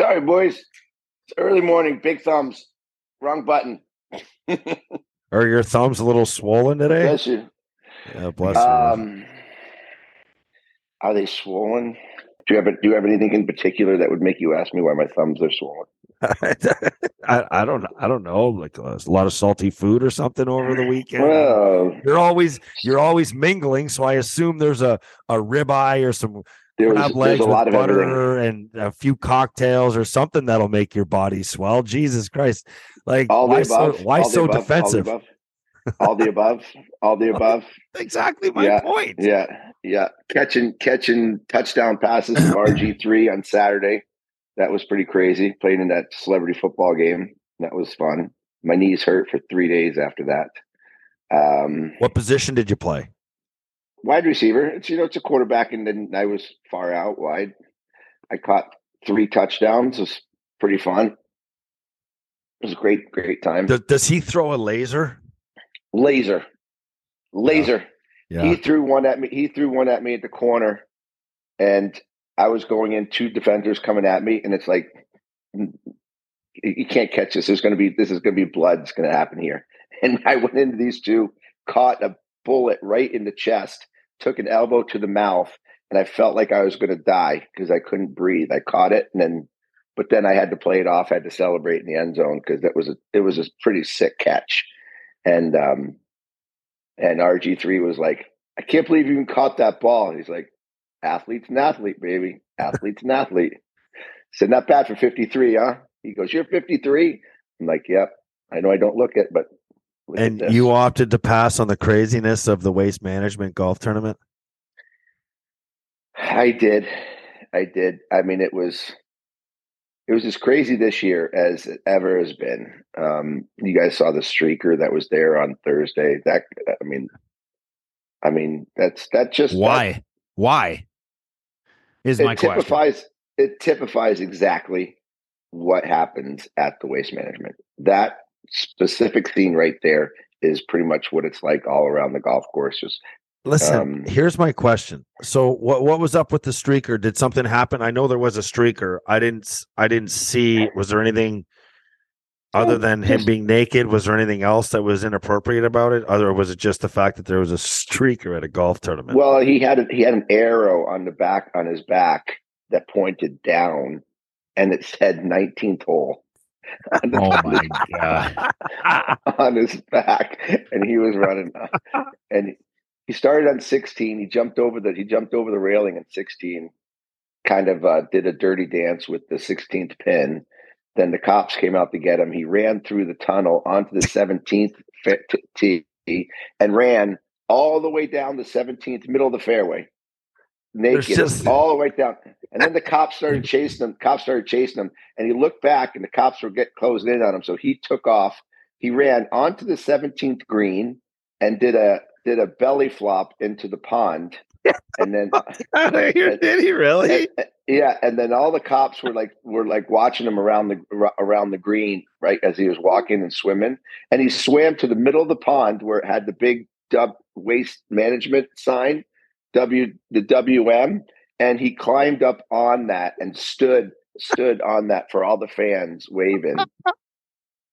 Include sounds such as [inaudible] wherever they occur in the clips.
Sorry, boys. It's early morning. Big thumbs. Wrong button. [laughs] Are your thumbs a little swollen today? Bless you. Yeah, bless you. Um, are they swollen? Do you have do you have anything in particular that would make you ask me why my thumbs are swollen? [laughs] I, I don't I don't know like uh, a lot of salty food or something over the weekend. Well, you're always you're always mingling, so I assume there's a a ribeye or some there's, crab legs a with lot of everything. butter and a few cocktails or something that'll make your body swell. Jesus Christ! Like All why above. so why so above, defensive? All the above. All the above. All the [laughs] above. Exactly my Yeah, point. Yeah, yeah. Catching catching touchdown passes from [clears throat] RG three on Saturday. That was pretty crazy. Playing in that celebrity football game. That was fun. My knees hurt for three days after that. Um, What position did you play? Wide receiver. It's you know it's a quarterback, and then I was far out wide. I caught three touchdowns. It was pretty fun. It was a great, great time. Does, does he throw a laser? laser, laser. Yeah. He threw one at me. He threw one at me at the corner, and I was going in. Two defenders coming at me, and it's like mm, you you can't catch this. There's going to be this is going to be blood. It's going to happen here. [laughs] And I went into these two, caught a bullet right in the chest, took an elbow to the mouth, and I felt like I was going to die because I couldn't breathe. I caught it, and then, but then I had to play it off. I had to celebrate in the end zone because that was a it was a pretty sick catch, and um, and RG three was like, I can't believe you even caught that ball. And He's like, athlete's an athlete, baby. Athlete's an athlete. Said not bad for fifty three, huh? He goes, you're fifty three. I'm like, yep. I know I don't look it, but And this." you opted to pass on the craziness of the waste management golf tournament. I did. I did. I mean, it was it was as crazy this year as it ever has been. Um, you guys saw the streaker that was there on Thursday. That I mean, I mean that's that just that- Why? Why? Is my it question. typifies it typifies exactly what happens at the waste management. That specific scene right there is pretty much what it's like all around the golf course. Just Listen, Um, here's my question. So what what was up with the streaker? Did something happen? I know there was a streaker. I didn't I didn't see was there anything other Oh, than him being naked? Was there anything else that was inappropriate about it? Other was it just the fact that there was a streaker at a golf tournament? well, he had a, he had an arrow on the back on his back that pointed down, and it said 19th hole. On, Oh [laughs] on my his- god! [laughs] on his back, and he was running. [laughs] and he started on 16. He jumped over the he jumped over the railing at 16. Kind of uh, did a dirty dance with the 16th pin. Then the cops came out to get him. He ran through the tunnel onto the 17th fa- t- tee and ran all the way down the 17th, middle of the fairway, naked, just- all the way down. And then the cops started [laughs] chasing him. Cops started chasing him, and he looked back, and the cops were get closing in on him. So he took off. He ran onto the 17th green and did a did a belly flop into the pond, and then [laughs] Did he really? and- yeah, and then all the cops were like were like watching him around the around the green, right as he was walking and swimming, and he swam to the middle of the pond where it had the big dub waste management sign, W the WM, and he climbed up on that and stood stood on that for all the fans waving,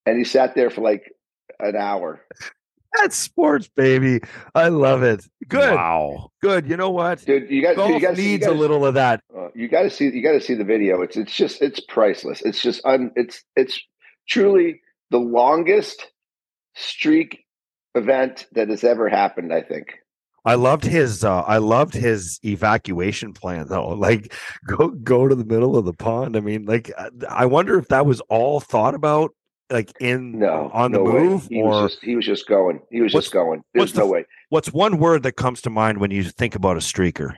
and he sat there for like an hour. That's sports, baby. I love it. Good, Wow. good. You know what? Dude, you got Golf you got needs a little of that. Uh, you got to see you got to see the video. It's it's just it's priceless. It's just un, it's it's truly the longest streak event that has ever happened. I think. I loved his uh I loved his evacuation plan though. [laughs] Like go go to the middle of the pond. I mean, like I- I wonder if that was all thought about like in No, on the no way. move He or was just he was just going. He was What's- just going. There's no f- way. what's one word that comes to mind when you think about a streaker?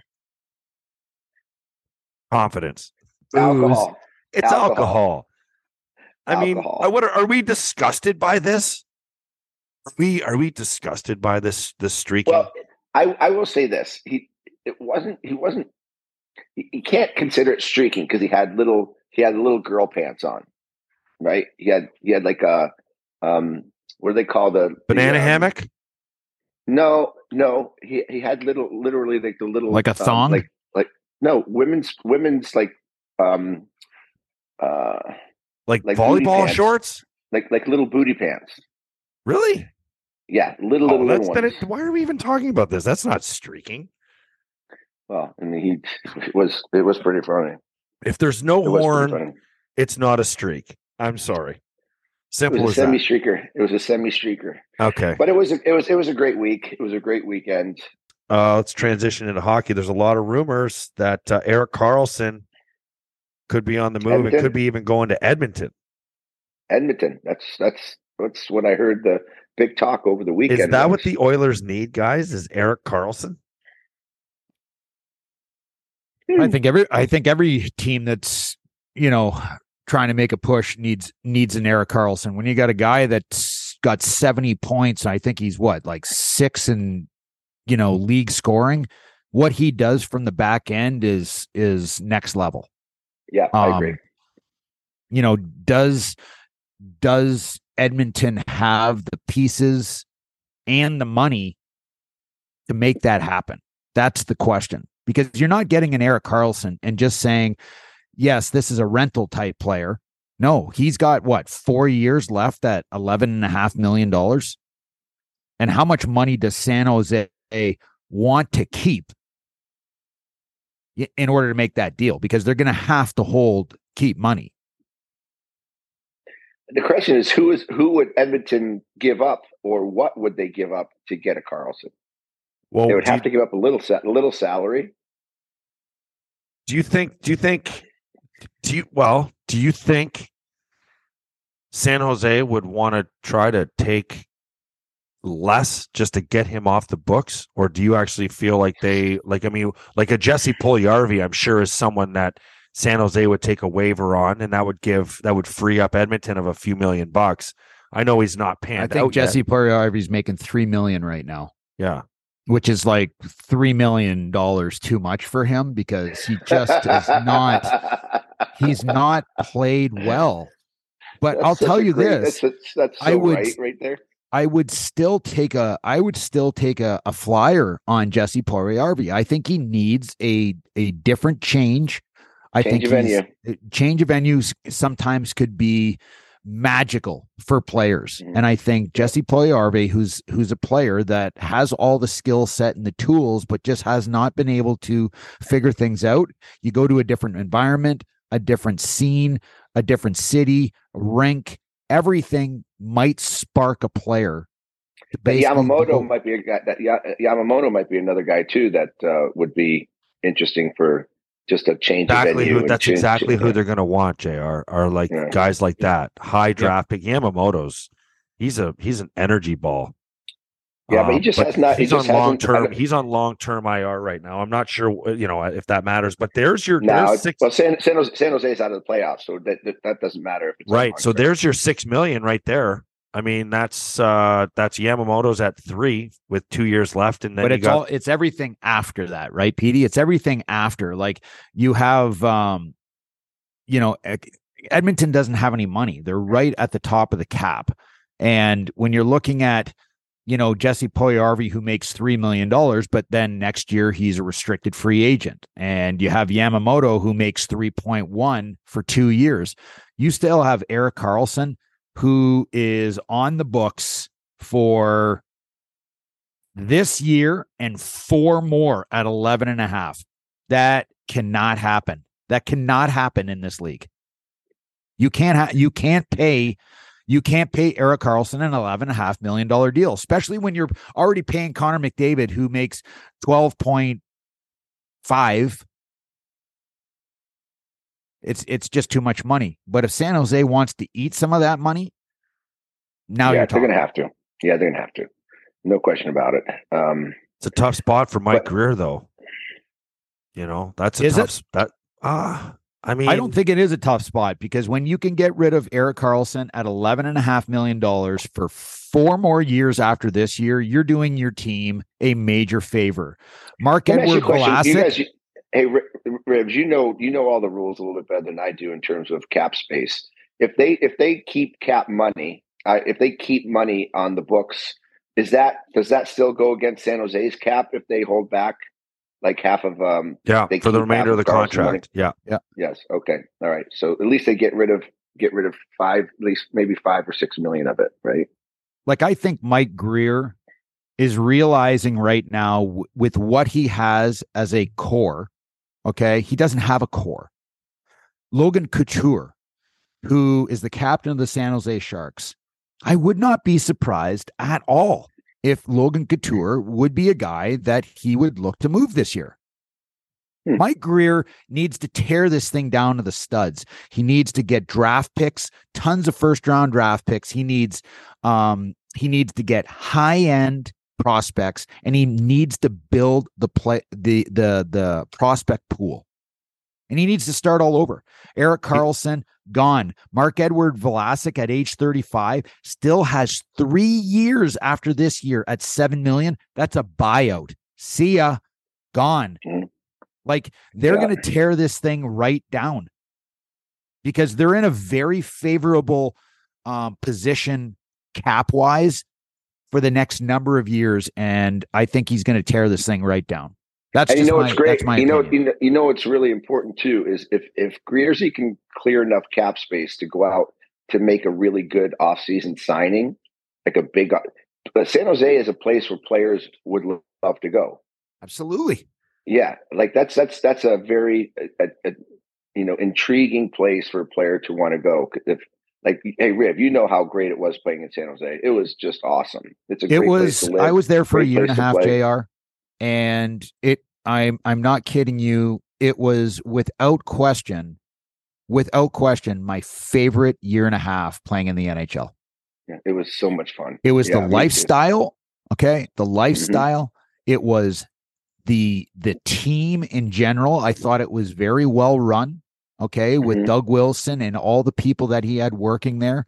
Confidence. Booze. Alcohol. It's alcohol. Alcohol. I mean, Alcohol. I wonder are we disgusted by this? Are we are we disgusted by this this streaking? Well, I I will say this. He it wasn't he wasn't. he, you can't consider it streaking because he had little he had little girl pants on, right? He had he had like a um what do they call the the, Banana um, hammock? No, no, he he had little, literally like the little Like a um, thong? like like no women's women's like um uh, Like, Like volleyball shorts? like like little booty pants. Really? Yeah, little Oh, little, that's little ones. it, why are we even talking about this? That's not streaking. Well, mean, he it was it was pretty funny. If there's no It horn, it's not a streak. I'm sorry. Simple It was as a semi streaker. It was a semi streaker. Okay. But it was a, it was it was a great week. It was a great weekend. Uh, let's transition into hockey. There's a lot of rumors that uh, Erik Karlsson could be on the move and Edmonton? could be even going to Edmonton. Edmonton. That's that's that's what I heard the big talk over the weekend. Is that what the Oilers need, guys? Is Erik Karlsson? I think every I think every team that's you know trying to make a push needs needs an Erik Karlsson. When you got a guy that's got 70 points, I think he's what, like six in you know, league scoring, what he does from the back end is is next level. Yeah, I agree. Um, You know, does does Edmonton have the pieces and the money to make that happen? That's the question. Because you're not getting an Erik Karlsson and just saying, yes, this is a rental type player. No, he's got what, four years left at eleven and a half million dollars? And how much money does San Jose want to keep in order to make that deal? Because they're going to have to hold keep money. The question is who is who would Edmonton give up, or what would they give up to get a Karlsson? Well, They would have to give up a little sa- a little salary. do you think? Do you think? Do you well? Do you think San Jose would want to try to take less just to get him off the books, or do you actually feel like they like? I mean, like a Jesse Puljujarvi, I'm sure is someone that San Jose would take a waiver on, and that would give that would free up Edmonton of a few million bucks. I know he's not panned I think out yet. Jesse Puljujarvi's making three million right now, Yeah, which is like three million dollars too much for him because he just is not he's not played well. But That's I'll tell you great- this. That's, that's, that's so I would- right, right there. I would still take a I would still take a, a flyer on Jesse Puljujarvi. I think he needs a a different change. I Change think of venue. uh, change of venues sometimes could be magical for players. Mhm. And I think Jesse Puljujarvi, who's who's a player that has all the skill set and the tools, but just has not been able to figure things out. You go to a different environment, a different scene, a different city, rink, everything might spark a player. Yamamoto might be a guy. That Yamamoto might be another guy too that uh, would be interesting for just a change exactly. Who, that's change- exactly who they're going to want. Jr. Are like Yeah. guys like that, high draft pick. Yamamoto's he's a he's an energy ball. Yeah, but he Um, just has not- he He's on long term. He's on long term IR right now. I'm not sure, uh, you know, if that matters. But there's your Now, there's six, well, San, San, Jose, San Jose's out of the playoffs, so that that, that doesn't matter. If it's right. So there's your six million right there. I mean, that's uh that's Yamamoto's at three with two years left, and then but it's got all it's everything after that, right, Petey? It's everything after. Like you have um you know, Edmonton doesn't have any money. They're right at the top of the cap. And when you're looking at, you know, Jesse Puljujarvi, who makes $3 million, but then next year he's a restricted free agent. And you have Yamamoto, who makes 3.1 for two years. You still have Erik Karlsson, who is on the books for this year and four more at 11 and a half. That cannot happen. That cannot happen in this league. You can't ha- you can't pay you can't pay Erik Karlsson an eleven and a half million dollar deal, especially when you're already paying Connor McDavid, who makes twelve point five. It's it's just too much money. But if San Jose wants to eat some of that money, now yeah, you're they're going to have to. Yeah, they're going to have to. No question about it. Um, it's a tough spot for Mike But- Grier, though. You know, that's a Is tough it? that ah. I mean, I don't think it is a tough spot because when you can get rid of Erik Karlsson at eleven and a half million dollars for four more years after this year, you're doing your team a major favor. Mark let me ask you Edward a question. You Vlasic, you- hey, Ri- Ribs, you know you know all the rules a little bit better than I do in terms of cap space. If they if they keep cap money, uh, if they keep money on the books, is that does that still go against San Jose's cap if they hold back like half of um Yeah, They for the remainder of the Adam Karlsson contract. Yeah. yes okay all right so at least they get rid of get rid of five at least maybe five or six million of it right like I think Mike Grier is realizing right now w- with what he has as a core. Okay, he doesn't have a core. Logan Couture, who is the captain of the San Jose Sharks, I would not be surprised at all if Logan Couture would be a guy that he would look to move this year. Hmm. Mike Grier needs to tear this thing down to the studs. He needs to get draft picks, tons of first round draft picks. He needs um he needs to get high end prospects and he needs to build the play the the the prospect pool. And he needs to start all over. Erik Karlsson gone. Marc-Edouard Vlasic at age 35 still has 3 years after this year at 7 million. That's a buyout. See ya. Gone. Mhm. Like they're Yeah. going to tear this thing right down because they're in a very favorable um, position cap wise for the next number of years, and I think he's going to tear this thing right down. That's you know my, what's great That's my you know, you know you know what's really important too is if if Greerzy can clear enough cap space to go out to make a really good offseason signing like a big but San Jose is a place where players would love to go Absolutely. Yeah, like that's that's that's a very a, a, you know intriguing place for a player to want to go If like, hey Riv, you know how great it was playing in San Jose. It was just awesome. It's a It was. I was there for a year and a half. Jr. And it. I'm. I'm not kidding you. It was without question, without question, my favorite year and a half playing in the NHL. Yeah, it was so much fun. It was Yeah, the too. Mm-hmm. lifestyle. Okay. The lifestyle. It was the the team in general. I thought it was very well run. Okay. With Mhm. Doug Wilson and all the people that he had working there.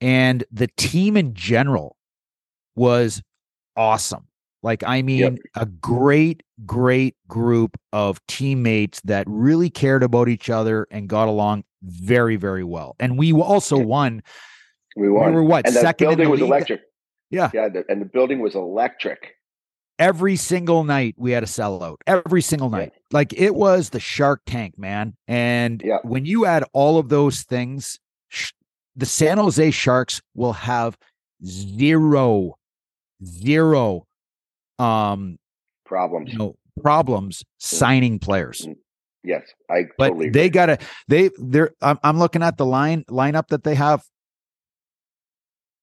And the team in general was awesome. Like, I mean, a great, great group of teammates that really cared about each other and got along very, very well. And we also won. We won. We were what and the second in building the was league? electric. Yeah. Yeah, the, and the building was electric. Every single night we had a sellout every single Yeah. night like it was the shark tank man and Yeah. when you add all of those things sh- the san jose sharks will have zero zero um Problems. you know problems signing players Yes, I but totally. they agree. gotta they they're I'm, I'm looking at the line lineup that they have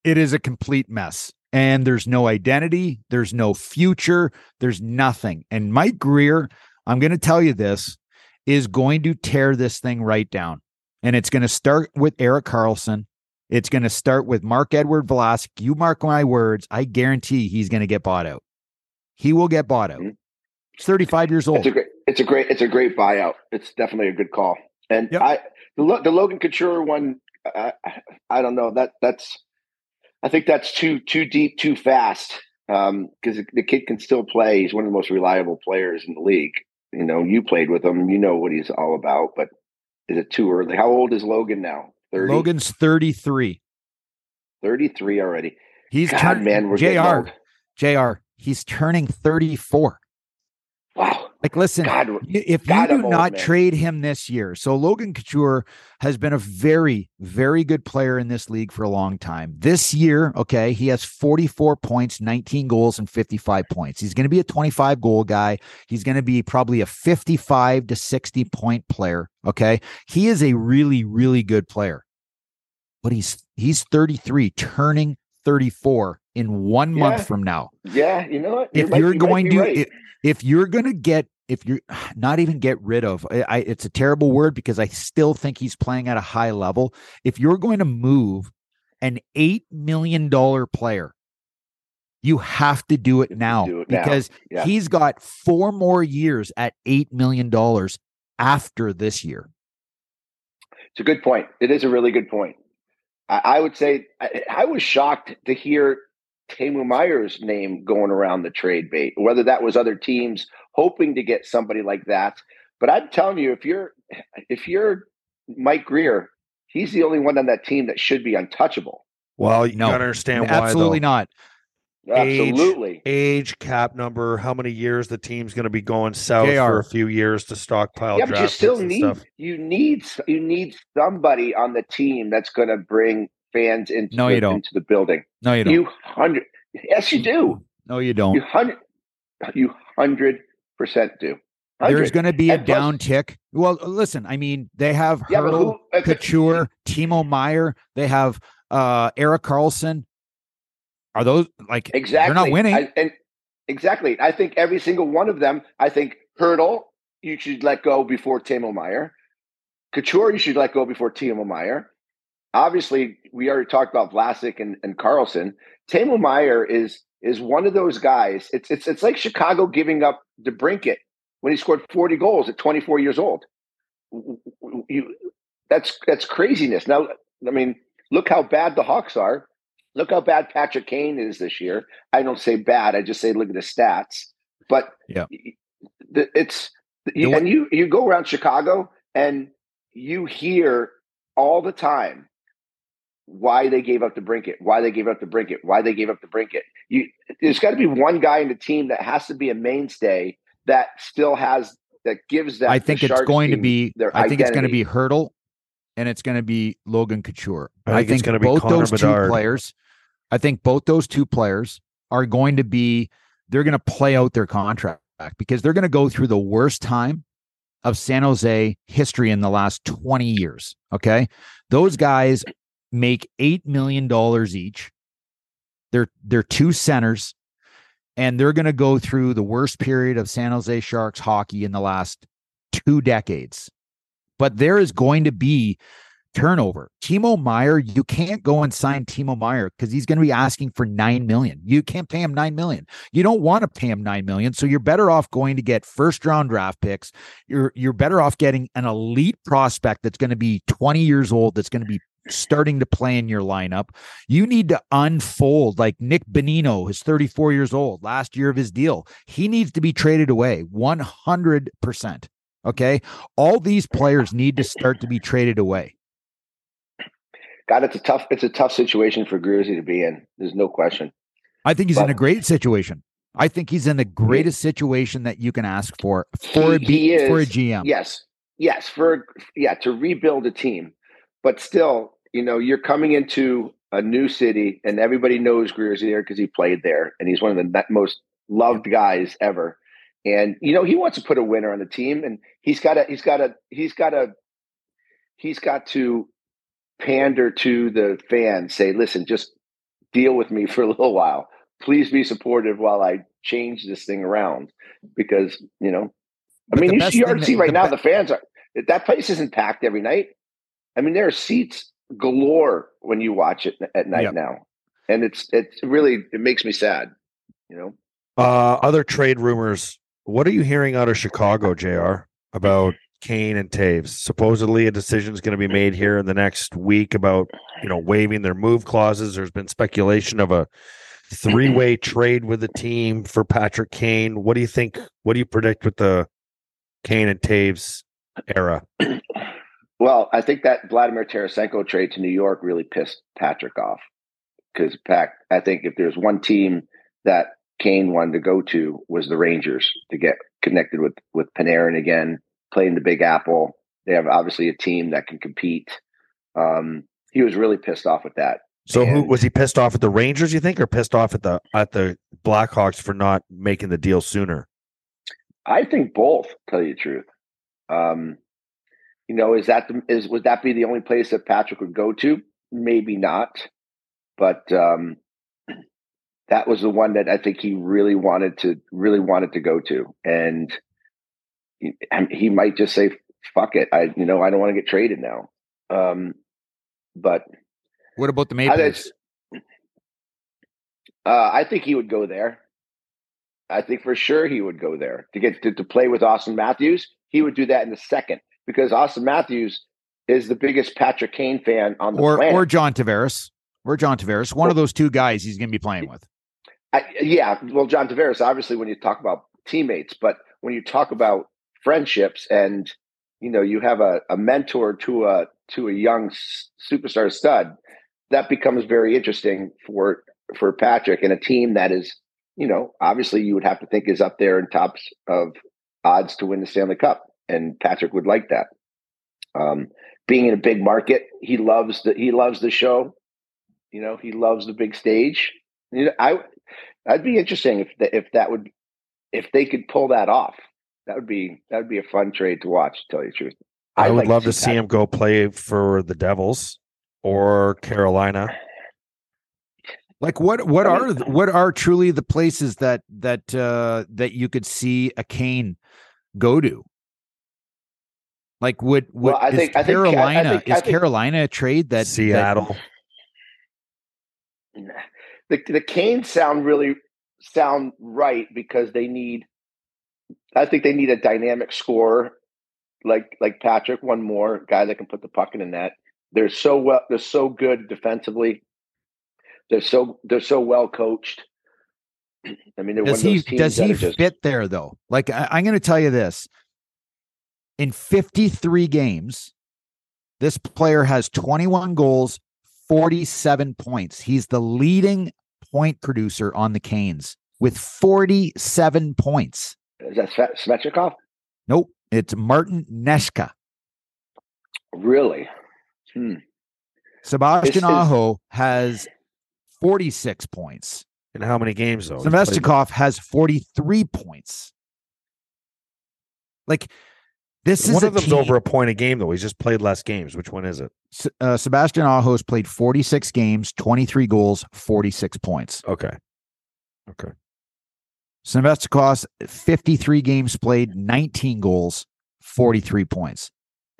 it is a complete mess and there's no identity there's no future there's nothing and mike grier i'm going to tell you this is going to tear this thing right down and it's going to start with erik karlsson it's going to start with marc-edouard Vlasic. you mark my words i guarantee he's going to get bought out he will get bought out Mhm. he's 35 years old It's a great. It's a great. It's a great buyout. It's definitely a good call. And Yep. I the the Logan Couture one. I, I don't know that that's. I think that's too too deep, too fast. Um, because the kid can still play. He's one of the most reliable players in the league. You know, you played with him. You know what he's all about. But is it too early? How old is Logan now? 30? logan's 33 33 already. he's God, turned man, we're jr jr he's turning 34 Wow. Like, listen, God, if you do not man. trade him this year, so Logan Couture has been a very, very good player in this league for a long time. This year, okay, he has 44 points, 19 goals, and 55 points. He's going to be a 25 goal guy. He's going to be probably a 55 to 60 point player. Okay. He is a really, really good player. But he's he's 33, turning 34 in one Yeah. month from now yeah, you know what? You if you're you to right. if, if you're going to get if you're [sighs] not even get rid of I, it's a terrible word because i still think he's playing at a high level if you're going to move an 8 million dollar player you have to do it now Do it now. because Yeah. he's got four more years at 8 million dollars after this year It's a good point. It is a really good point. I, I would say I, I was shocked to hear Timo Meier's name going around the trade bait, whether that was other teams hoping to get somebody like that. But I'm telling you, if you're if you're Mike Grier, he's the only one on that team that should be untouchable. Well, you No. gotta understand why. absolutely though. not Absolutely. age, cap number, how many years the team's going to be going south JR. for a few years to stockpile yeah, but you still need stuff. you need you need somebody on the team that's going to bring fans into No, the, you don't. into the building. No, you don't. You hundred, yes, you do. no, you don't. You hundred, you hundred percent do. There's going to be a And plus- down tick. Well, listen, I mean, they have yeah, Hertl, who? it- Couture, Timo Meier. They have uh Erik Karlsson. Are those like Exactly. They're not winning. I, and exactly. I think every single one of them, I think Hertl, you should let go before Timo Meier. Couture, you should let go before Timo Meier. Obviously, we already talked about Vlasic and, and Karlsson. Timo Meier is is one of those guys. It's it's it's like Chicago giving up DeBrincat when he scored 40 goals at 24 years old. You, that's that's craziness. Now, I mean, look how bad the Hawks are. Look how bad Patrick Kane is this year. I don't say bad. I just say look at the stats. But Yeah. it's you, and you you go around Chicago and you hear all the time why they gave up the brinket, why they gave up the brinket, why they gave up the brinket. You there's got to be one guy in the team that has to be a mainstay that still has that gives that. I think it's Sharks going to be their I think it's going to be Hertl and it's going to be Logan Couture. I think it's gonna be both Connor those Bedard. two players I think both those two players are going to be they're going to play out their contract because they're going to go through the worst time of San Jose history in the last 20 years, okay? Those guys make 8 million dollars each. They're they're two centers and they're going to go through the worst period of San Jose Sharks hockey in the last two decades. But there is going to be turnover. Timo Meier, you can't go and sign Timo Meier because he's going to be asking for 9 million. You can't pay him 9 million. You don't want to pay him 9 million, so you're better off going to get first round draft picks. You're you're better off getting an elite prospect that's going to be 20 years old that's going to be starting to play in your lineup. You need to unfold like Nick Bonino is 34 years old, last year of his deal. He needs to be traded away 100%. Okay? All these players need to start to be traded away. God, it's a tough it's a tough situation for Gruzy to be in. There's no question. I think he's in a great situation. I think he's in the greatest situation that you can ask for for a He- B, he for a. GM. Yes, yes, for yeah to rebuild a team, but still, you know, you're coming into a new city, and everybody knows Grier's there because he played there, and he's one of the most loved guys ever. And you know, he wants to put a winner on the team, and he's got to, he's got to, he's got to, he's got to pander to the fans. Say, listen, just deal with me for a little while. Please be supportive while I change this thing around, because you know I But mean, you, see- you already see right now the fans are that place isn't packed every night. I mean, there are seats galore when you watch it at night Yep. now, and it's it's really it makes me sad. You know, Uh, other trade rumors. What are you hearing out of Chicago, Jr. About Kane and Toews? Supposedly, a decision is going to be made here in the next week about you know waiving their move clauses. There's been speculation of a three-way [clears throat] trade with the team for Patrick Kane. What do you think? What do you predict with the Kane and Toews era? [clears throat] well, I think that Vladimir Tarasenko trade to New York really pissed Patrick off because Pac. I think if there's one team that Kane wanted to go to was the Rangers to get connected with with Panarin again, playing the Big Apple. They have obviously a team that can compete. Um, he was really pissed off with that. So, who was he pissed off at the Rangers? You think, or pissed off at the at the Blackhawks for not making the deal sooner? I think both. Tell you the truth. Um, you know, is that the, is would that be the only place that Patrick would go to? Maybe not, but um, that was the one that I think he really wanted to really wanted to go to, and he, he might just say, "Fuck it," I you know I don't want to get traded now. Um, but What about the Maple I, Leafs? uh, I think he would go there. I think for sure he would go there to get to, to play with Auston Matthews. He would do that in a second because Auston Matthews is the biggest Patrick Kane fan on the Or planet. or John Tavares. Or John Tavares. One of those two guys he's going to be playing with. I, yeah, well, John Tavares, obviously, when you talk about teammates, but when you talk about friendships and you know you have a, a mentor to a to a young superstar stud, that becomes very interesting for for Patrick and a team that is, you know, obviously you would have to think is up there in tops of odds to win the Stanley Cup, and Patrick would like that. Um, being in a big market, he loves the he loves the show. You know, he loves the big stage. You know, I that'd be interesting if the, if that would if they could pull that off. That would be that would be a fun trade to watch. To tell you the truth, I I'd like love to see Patrick- him go play for the Devils or Carolina. Like what what are what are truly the places that that uh that you could see a Kane go to? Like would would Well, I is think- I think I Carolina think- I is think- Carolina a trade that that- Seattle. the the Canes sound really sound right because they need. I think they need a dynamic scorer, like like Patrick, one more guy that can put the puck in the net. They're so well. They're so good defensively. They're so they're so well coached. [clears throat] I mean, they're one does of he teams does he just fit there though? Like I, I'm going to tell you this: in 53 games, this player has 21 goals, 47 points. He's the leading point producer on the Canes with 47 points. is that Sve- Svechnikov? Nope, it's Martin Necas. Really? Hmm. Sebastian This is- Aho has 46 points. In how many games though? He's Svechnikov has 43 points. Like this is One of them's team- over a point a game though. He's just played less games. Which one is it? S- uh, Sebastian Aho's played 46 games, 23 goals, 46 points. Okay. Okay. Svechnikov 53 games played, 19 goals, 43 points.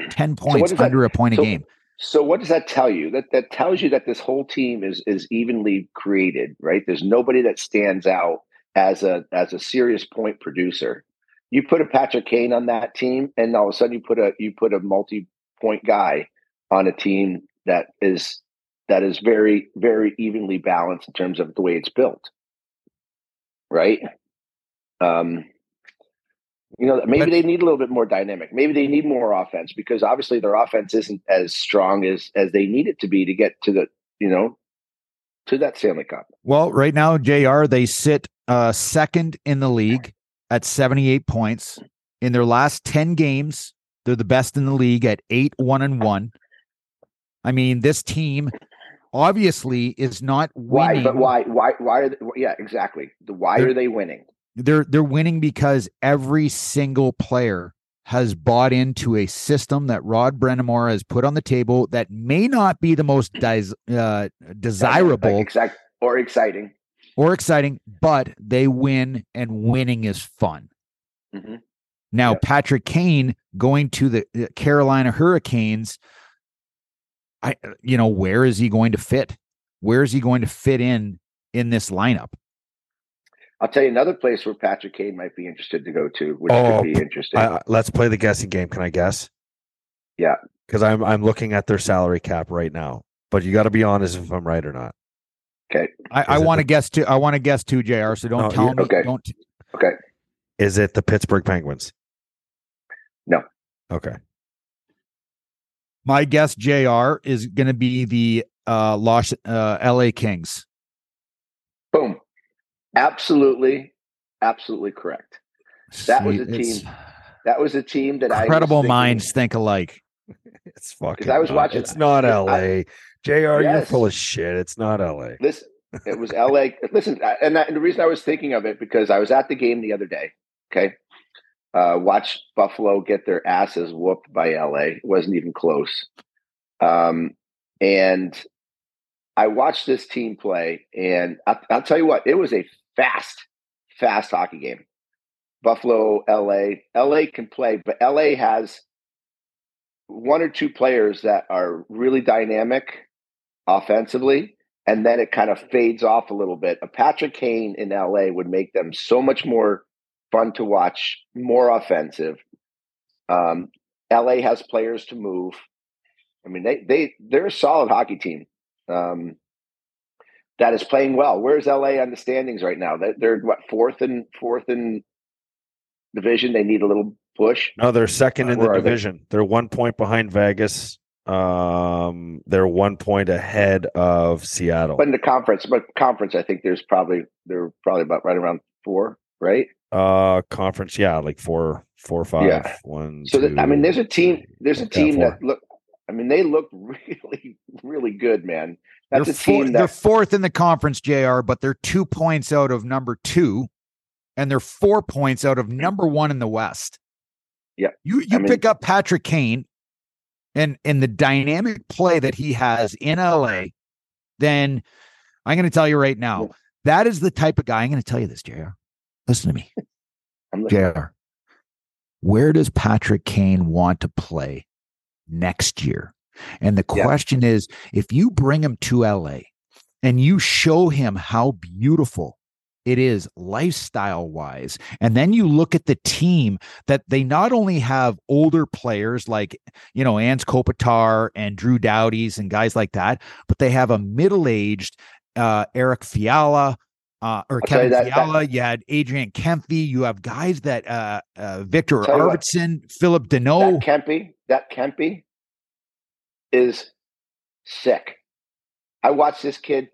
10 what points does that- under a point a game. So what does that tell you? That that tells you that this whole team is is evenly created, right? There's nobody that stands out as a as a serious point producer. You put a Patrick Kane on that team, and all of a sudden you put a you put a multi point guy on a team that is that is very very evenly balanced in terms of the way it's built, right? Um, you know, maybe But- they need a little bit more dynamic. Maybe they need more offense because obviously their offense isn't as strong as as they need it to be to get to the you know to that Stanley Cup. Well, right now, JR, they sit uh, second in the league at 78 points. In their last 10 games, they're the best in the league at 8 1 and 1. I mean, this team obviously is not Why? winning. But why? Why? Why are? They, yeah, exactly. Why They're- are they winning? They're they're winning because every single player has bought into a system that Rod Brind'Amour has put on the table that may not be the most dis- uh, desirable Like exact or exciting. Or exciting, but they win and winning is fun. Mhm. Now, Yep. Patrick Kane going to the uh, Carolina Hurricanes, I you know, where is he going to fit? Where is he going to fit in in this lineup? I'll tell you another place where Patrick Kane might be interested to go to, which Oh, could be interesting. I, I- let's play the guessing game. Can I guess? Yeah. Because I'm I'm looking at their salary cap right now. But you got to be honest if I'm right or not. Okay. I, I Is it want the- to guess too. I want to guess too, Jr. So don't No, tell you- me. okay. Don't. Okay. Is it the Pittsburgh Penguins? No. Okay. My guess, Jr. is going to be the uh, Los uh, L.A. Kings. Boom. Absolutely. Absolutely correct. That was a team That was a team that I Incredible minds think alike. [laughs] It's fucking. I was not- watching- It's not I- L.A. Jr. You're full of shit. It's not L.A. Listen, it was LA. [laughs] Listen, and, that, and the reason I was thinking of it because I was at the game the other day. Okay, uh, watched Buffalo get their asses whooped by LA. It wasn't even close. Um, and I watched this team play, and I, I'll tell you what, it was a fast, fast hockey game. Buffalo, LA, LA can play, but LA has one or two players that are really dynamic offensively, and then it kind of fades off a little bit. A Patrick Kane in LA would make them so much more fun to watch, more offensive. Um, LA has players to move. I mean, they they they're a solid hockey team um, that is playing well. Where's LA on the standings right now? They're, they're what fourth and fourth in division. They need a little push. No, they're second in the Where are they? division. They? are one point behind Vegas Um, they're one point ahead of Seattle. But in the conference, but conference, I think there's probably they're probably about right around four, right? Uh, conference, yeah, like four, four, or five, Yeah. one. So that, I mean, there's a team. There's a team four. that look. I mean, they look [laughs] really, really good, man. That's they're, a four- team they're fourth in the conference, JR, but they're two points out of number two, and they're four points out of number one in the West. Yeah. You you I mean- pick up Patrick Kane and and the dynamic play that he has in LA, then I'm gonna tell you right now, that is the type of guy. I'm gonna tell you this, JR. Listen to me. [laughs] JR. Where does Patrick Kane want to play next year? And the Yeah. question is if you bring him to LA and you show him how beautiful it is lifestyle wise, and then you look at the team that they not only have older players like, you know, Anze Kopitar and Drew Doughtys and guys like that, but they have a middle aged uh, Eric Fiala. Uh, or I'll Kevin that- that- Fiala, you had Adrian Kempe, you have guys that uh, uh Victor what, Arvidsson, Philip Danault. that Kempe, that Kempe is sick. I watched this kid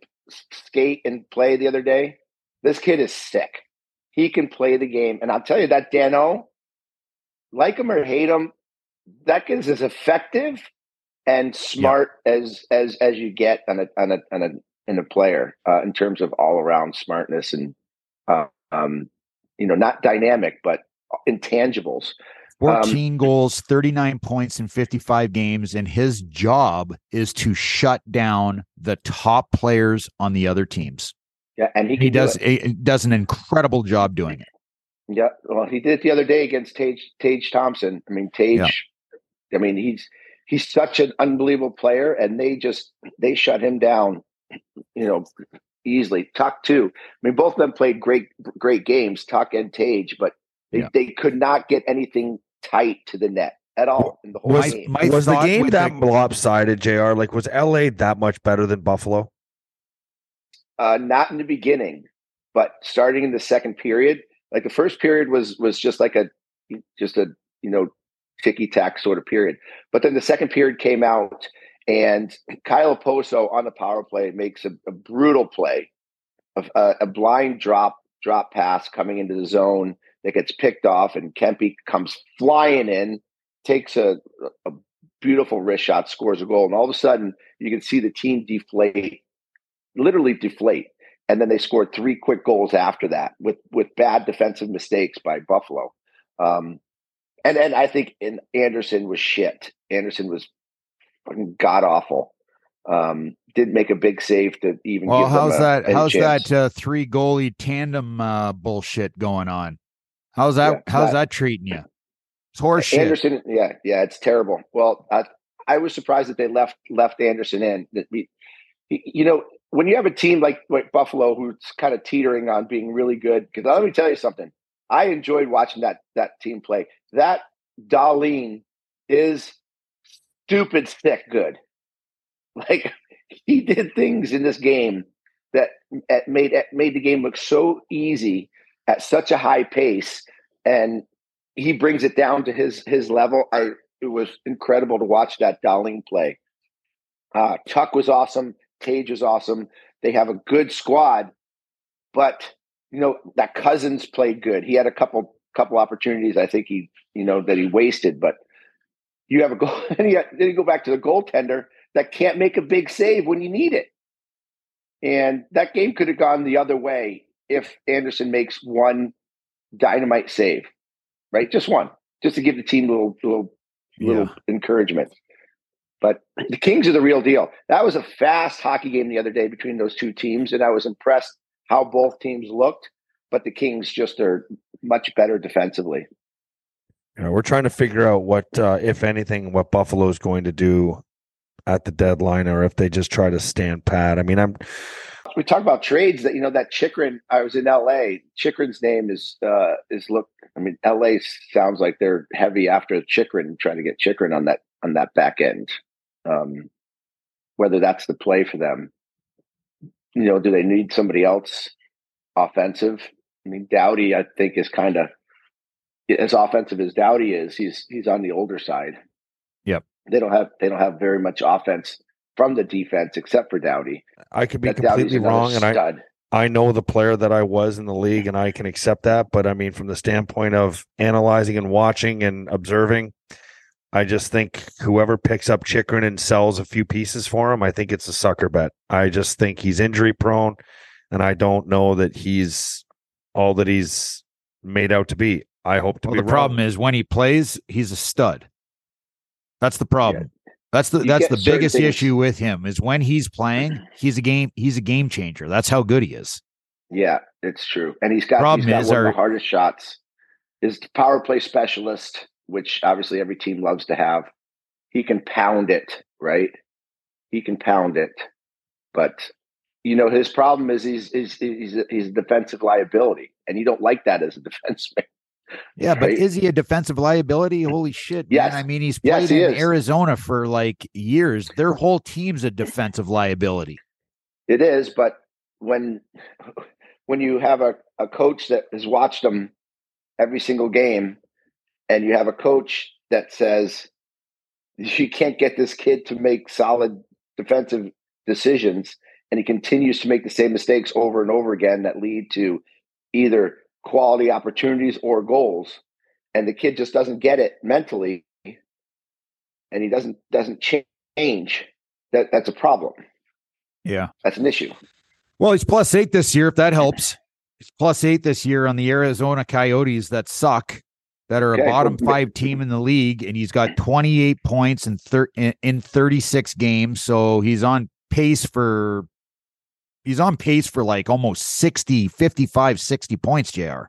skate and play the other day. This kid is sick. He can play the game, and I'll tell you that Danault, like him or hate him, that kid is as effective and smart as as as you get on a on a on a in a player uh, in terms of all around smartness and uh, um you know not dynamic but intangibles. Um, 14 goals, 39 points in 55 games, and his job is to shut down the top players on the other teams. Yeah, and he, He can do does it. a, does an incredible job doing it. Yeah, well, he did it the other day against Tage Tage Thompson. I mean, Tage. I mean, he's he's such an unbelievable player, and they just they shut him down. You know, easily. Tuck too. I mean, both of them played great great games, Tuck and Tage, but they, Yeah. they could not get anything tight to the net at all in the whole Was, game. was the game with that the- lopsided, JR? Like, was LA that much better than Buffalo? Uh, not in the beginning, but starting in the second period. Like the first period was was just like a just a you know ticky tack sort of period. But then the second period came out, and Kyle Poso on the power play makes a, a brutal play, a, a blind drop drop pass coming into the zone that gets picked off, and Kempe comes flying in, takes a, a beautiful wrist shot, scores a goal, and all of a sudden you can see the team deflate, literally deflate. And then they scored three quick goals after that with with bad defensive mistakes by Buffalo. Um, and then I think in Anderson was shit. Anderson was fucking god awful. Um, didn't make a big save to even. Well, give them how's a- that? How's chance. that uh, three goalie tandem uh, bullshit going on? How's that? Yeah, how's that- that treating you? It's horse shit. Anderson, yeah, yeah, it's terrible. Well, I, I was surprised that they left left Anderson in. That we, you know, when you have a team like, like Buffalo who's kind of teetering on being really good. Because let me tell you something, I enjoyed watching that that team play. That Dahlin is stupid sick good. [laughs] Like he did things in this game that made made the game look so easy at such a high pace, and he brings it down to his his level. I it was incredible to watch that Dahlin play. Uh, Tuck was awesome. Tage is awesome. They have a good squad, but you know that Cozens played good. He had a couple couple opportunities. I think he you know that he wasted, but you have a goal. [laughs] And you, then you go back to the goaltender that can't make a big save when you need it. And that game could have gone the other way if Anderson makes one dynamite save, right? Just one, just to give the team a little little little encouragement. But the Kings are the real deal. That was a fast hockey game the other day between those two teams, and I was impressed how both teams looked. But the Kings just are much better defensively. You know, we're trying to figure out what, uh, if anything, what Buffalo is going to do at the deadline, or if they just try to stand pat. I mean, I'm we talk about trades that you know that Chychrun. I was in L.A. Chychrun's name is uh, is look. I mean, L.A. sounds like they're heavy after Chychrun, trying to get Chychrun on that on that back end. Um, whether that's the play for them, you know, do they need somebody else offensive? I mean, Doughty, I think, is kind of as offensive as Doughty is. He's he's on the older side. Yep. they don't have they don't have very much offense from the defense except for Doughty. I could be That completely wrong, and I. I know the player that I was in the league, and I can accept that. But I mean, from the standpoint of analyzing and watching and observing, I just think whoever picks up Chychrun and sells a few pieces for him, I think it's a sucker bet. I just think he's injury prone, and I don't know that he's all that he's made out to be. I hope to Well, be the wrong. problem is when he plays, he's a stud. That's the problem. That's the You that's the biggest things- issue with him is when he's playing, [clears throat] he's a game he's a game changer. That's how good he is. Yeah, it's true. And he's got, Problem he's got is one of the hardest shots. His power play specialist, which obviously every team loves to have. He can pound it, right? He can pound it. But you know, his problem is he's he's he's a, he's a defensive liability. And you don't like that as a [laughs] defenseman. Yeah, but is he a defensive liability? Holy shit. man. I mean, he's Yes, played he in is. Arizona for like years. Their whole team's a defensive liability. It is, but when when you have a, a coach that has watched them every single game, and you have a coach that says you can't get this kid to make solid defensive decisions, and he continues to make the same mistakes over and over again that lead to either quality opportunities or goals, and the kid just doesn't get it mentally, and he doesn't doesn't change. That that's a problem. Yeah. That's an issue. Well, he's plus eight this year, if that helps. He's plus eight this year on the Arizona Coyotes that suck, that are Okay, a bottom five team in the league, and he's got 28 points in, thir- in in 36 games. So he's on pace for he's on pace for like almost 60, 55, 60 points, JR.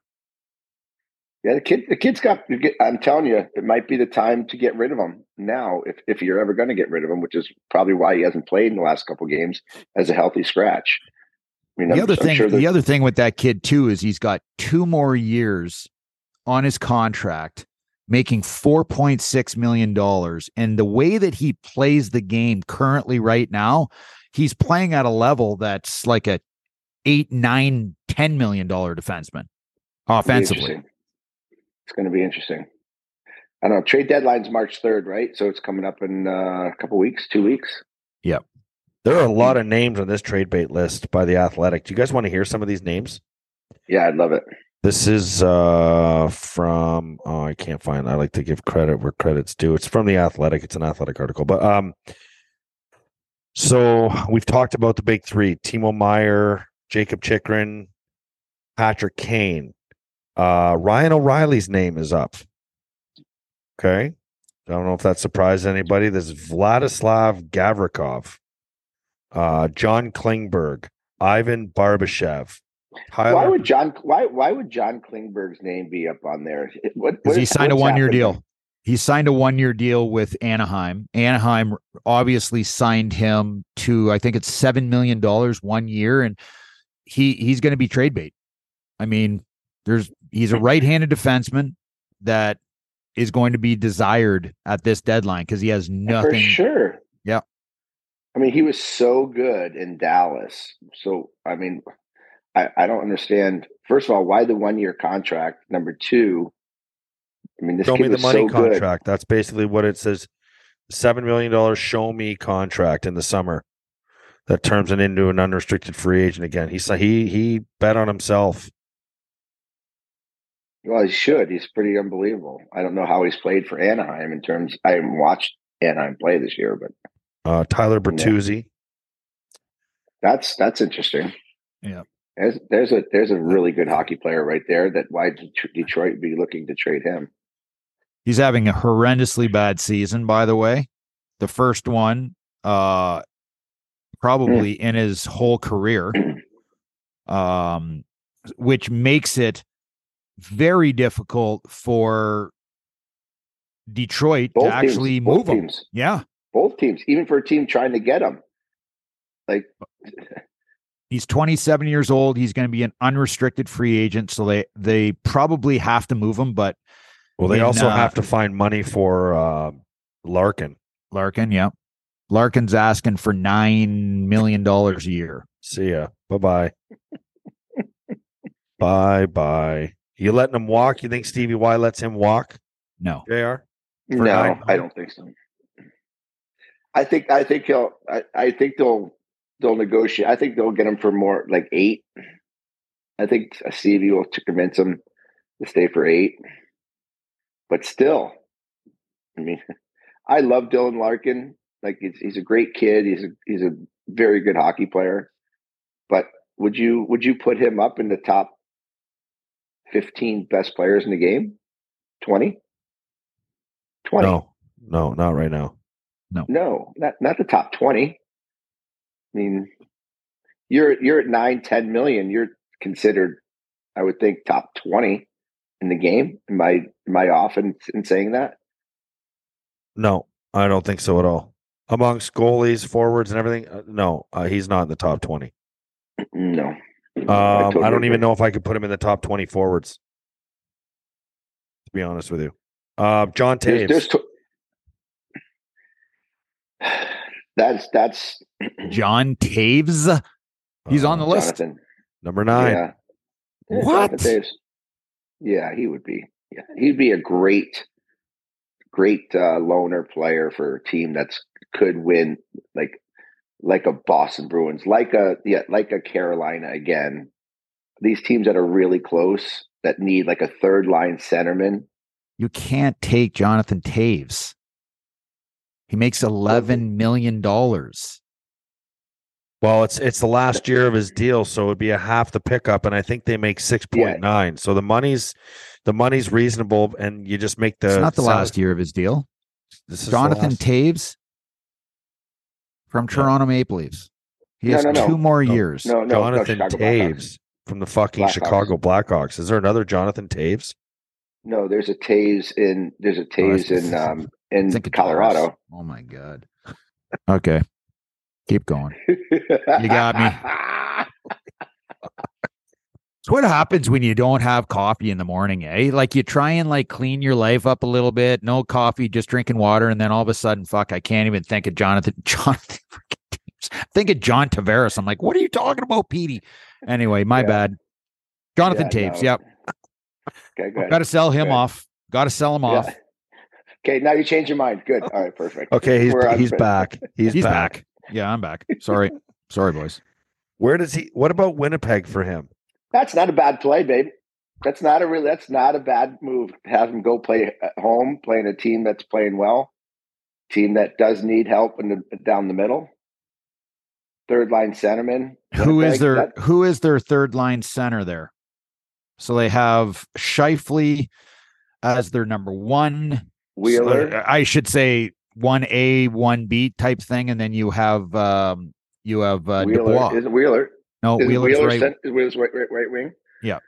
Yeah, the kid, the kid's got. I'm telling you, it might be the time to get rid of him now, if if you're ever going to get rid of him, which is probably why he hasn't played in the last couple games as a healthy scratch. I mean, The I'm- other I'm thing, sure the other thing with that kid too is he's got two more years on his contract, making four point six million dollars. And the way that he plays the game currently, right now, he's playing at a level that's like a eight, nine, ten million dollar defenseman offensively. It's going to be interesting. I don't know. Trade deadline's March 3rd, right? So it's coming up in uh, a couple weeks, two weeks. Yep. There are a lot of names on this trade bait list by the Athletic. Do you guys want to hear some of these names? Yeah, I'd love it. This is uh from oh I can't find I like to give credit where credit's due. It's from the Athletic. It's an athletic article. But um so we've talked about the big three, Timo Meier, Jacob Chychrun, Patrick Kane. Uh Ryan O'Reilly's name is up. Okay. I don't know if that surprised anybody. There's Vladislav Gavrikov, uh, John Klingberg, Ivan Barbashev, Tyler Why would John? Why why would John Klingberg's name be up on there? Because he signed a one year deal. He signed a one year deal with Anaheim. Anaheim obviously signed him to I think it's seven million dollars one year, and he he's going to be trade bait. I mean, there's he's a right handed defenseman that is going to be desired at this deadline because he has For nothing. sure. Yeah. I mean, he was so good in Dallas. So, I mean, I, I don't understand. First of all, why the one year contract? Number two, I mean, this show kid me the was money so good. contract. That's basically what it says. Seven million dollars show me contract in the summer that turns it into an unrestricted free agent again. He sa- he he bet on himself. Well, he should. He's pretty unbelievable. I don't know how he's played for Anaheim in terms. I haven't watched Anaheim play this year, but Uh, Tyler Bertuzzi. that's that's interesting. Yeah. There's there's a there's a really good hockey player right there. That why Detroit be looking to trade him? He's having a horrendously bad season, by the way. The first one, uh, probably in his whole career, [clears throat] um, which makes it very difficult for Detroit Both to actually teams, both move him. Yeah, both teams, even for a team trying to get him. Like he's 27 years old. He's going to be an unrestricted free agent, so they they probably have to move him. But Well, they in, also uh, have to find money for uh, Larkin. Larkin, yeah, Larkin's asking for nine million dollars a year. See ya. Bye bye. bye bye. You letting him walk? You think Stevie Y lets him walk? No, Jr. For no, I don't think so. I think I think he'll I, I think they'll they'll negotiate. I think they'll get him for more like eight. I think Stevie will convince him to stay for eight. But still, I mean, [laughs] I love Dylan Larkin. Like he's, he's a great kid. He's a he's a very good hockey player. But would you would you put him up in the top fifteen best players in the game? 20? 20. No, no, not right now. No, no, not not the top twenty. I mean, you're you're at nine, ten million. You're considered, I would think, top twenty in the game. Am I am I off in, in saying that? No, I don't think so at all. Amongst goalies, forwards, and everything, uh, no, uh, he's not in the top twenty. No. Um, I, totally don't even know if I could put him in the top twenty forwards. To be honest with you, uh, John Toews. There's, there's that's that's John Toews. He's on the Uh, list. Jonathan. number nine. Yeah. Yeah, What? Yeah, he would be. Yeah, he'd be a great, great uh, loner player for a team that's could win like like a Boston Bruins, like a yeah, like a Carolina again. These teams that are really close that need like a third line centerman. You can't take Jonathan Toews. He makes eleven million dollars. Well, it's it's the last year of his deal, so it'd be a half the pickup, and I think they make six point nine. So the money's the money's reasonable, and you just make the. It's not the salary- last year of his deal. This is Jonathan last- Toews from Yeah. Toronto Maple Leafs. He No, has no, no. two more No. years. No, no, Jonathan no, Chicago Blackhawks. Toews from the fucking Blackhawks. Chicago Blackhawks. Is there another Jonathan Toews? No, there's a Taves in there's a Oh, Taves that's- in um in Colorado. Oh my god. Okay. Keep going. You got me. It's [laughs] what happens when you don't have coffee in the morning, eh? Like you try and like clean your life up a little bit, no coffee, just drinking water, and then all of a sudden, fuck, I can't even think of Jonathan. [laughs] Jonathan, think of John Tavares. I'm like, what are you talking about, Petey? Anyway, my Yeah. bad. Jonathan Yeah, Toews. no. Yep, Okay, good. got to sell him off. Got to sell him Yeah. off. Okay, now you change your mind. Good. All right, perfect. Okay, he's We're on- he's back. He's, He's back. back. Yeah, I'm back. Sorry, [laughs] sorry, boys. Where does he? What about Winnipeg for him? That's not a bad play, babe. That's not a really. That's not a bad move. Have him go play at home, playing a team that's playing well, team that does need help in the down the middle. Third line centerman. Who is Winnipeg, their that- Who is their third line center there? So they have Scheifele as their number one. Wheeler? Uh, I should say one A, one B type thing, and then you have um, you have uh, Wheeler Dubois. is it Wheeler? no, Is Wheeler's Wheeler right. cent- is Wheeler's right, right, right wing? Yeah.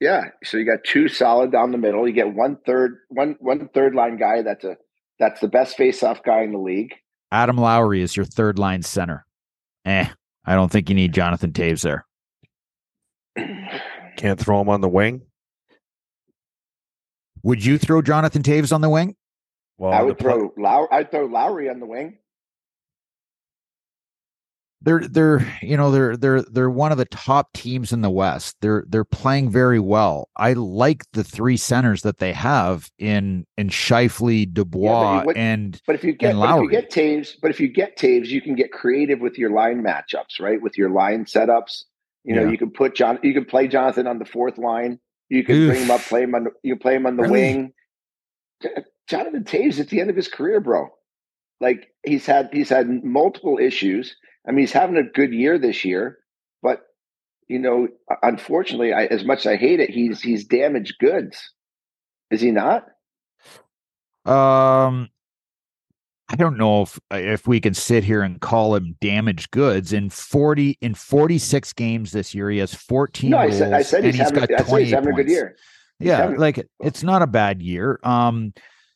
Yeah. So you got two solid down the middle. You get one third, one one third line guy. That's a that's the best face off guy in the league. Adam Lowry is your third line center. Eh, I don't think you need Jonathan Toews there. Can't throw him on the wing. Would you throw Jonathan Toews on the wing? Well, I would the pl- throw Low- I'd throw Lowry on the wing. they're they're you know they're they're they're one of the top teams in the West. They're they're playing very well. I like the three centers that they have in in Scheifele, Dubois, what- and But if you get but if you get Toews, but if you get Toews, you can get creative with your line matchups, right? With your line setups. You know, Yeah. you can put John you can play Jonathan on the fourth line. You can bring him up, play him on the, you play him on the Really? wing. Jonathan Toews at the end of his career, bro. Like he's had he's had multiple issues. I mean, he's having a good year this year, but you know, unfortunately, I, as much as I hate it, he's he's damaged goods. Is he not? um, I don't know if if we can sit here and call him damaged goods. In forty in forty six games this year, he has fourteen. No, I said I goals, said and he's having. got I said 28 he's having a good year. He's Yeah, having- like it's not a bad year. Um,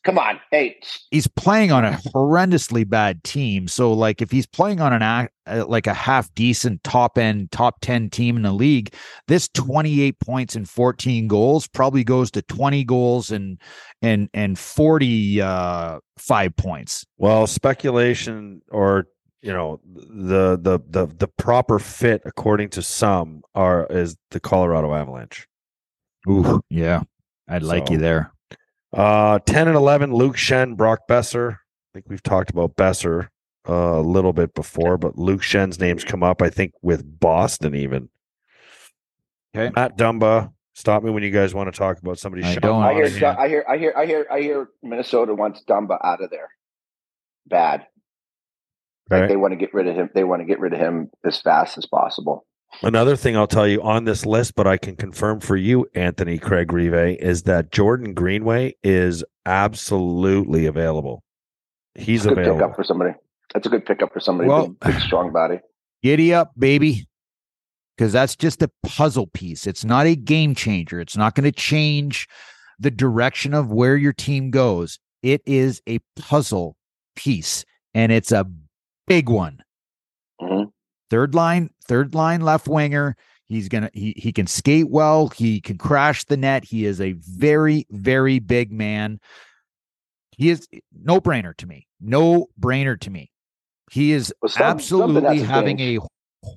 Come on, hey, he's playing on a horrendously bad team. So like if he's playing on an act uh, like a half decent top end top 10 team in the league, this 28 points and 14 goals probably goes to 20 goals and and and 40 uh 5 points. well, speculation or you know the the the the proper fit according to some are is the Colorado Avalanche. Ooh, yeah. I'd like you there. Uh, 10 and 11, Luke Schenn, Brock Boeser. I think we've talked about Boeser. a little bit before, but Luke Schenn's name's come up. I think with Boston even. Okay. Matt Dumba, stop me when you guys want to talk about somebody. I don't. I hear, I hear, I hear, I hear, I hear. Minnesota wants Dumba out of there. Bad. Like they want to get rid of him. They want to get rid of him as fast as possible. Another thing I'll tell you on this list, but I can confirm for you, Anthony Craig Rive, is that Jordan Greenway is absolutely available. He's a Good available. pickup for somebody. That's a good pickup for somebody. Well- big, big, strong body. Giddy up, baby. Because that's just a puzzle piece. It's not a game changer. It's not going to change the direction of where your team goes. It is a puzzle piece, and it's a big one. Mhm. Third line, third line left winger. He's gonna he he can skate well. He can crash the net. He is a very, very big man. He is no brainer to me. No brainer to me. He is Well, some- absolutely having a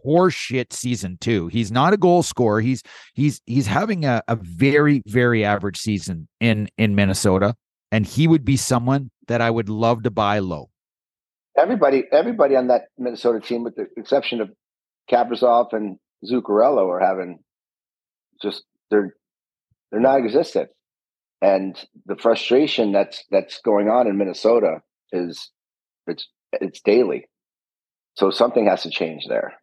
horseshit season too. He's not a goal scorer. He's he's he's having a, a very very average season in in Minnesota, and he would be someone that I would love to buy low. Everybody, everybody on that Minnesota team, with the exception of Kaprizov and Zuccarello, are having just they're they're non-existent, and the frustration that's that's going on in Minnesota is it's it's daily. So something has to change there.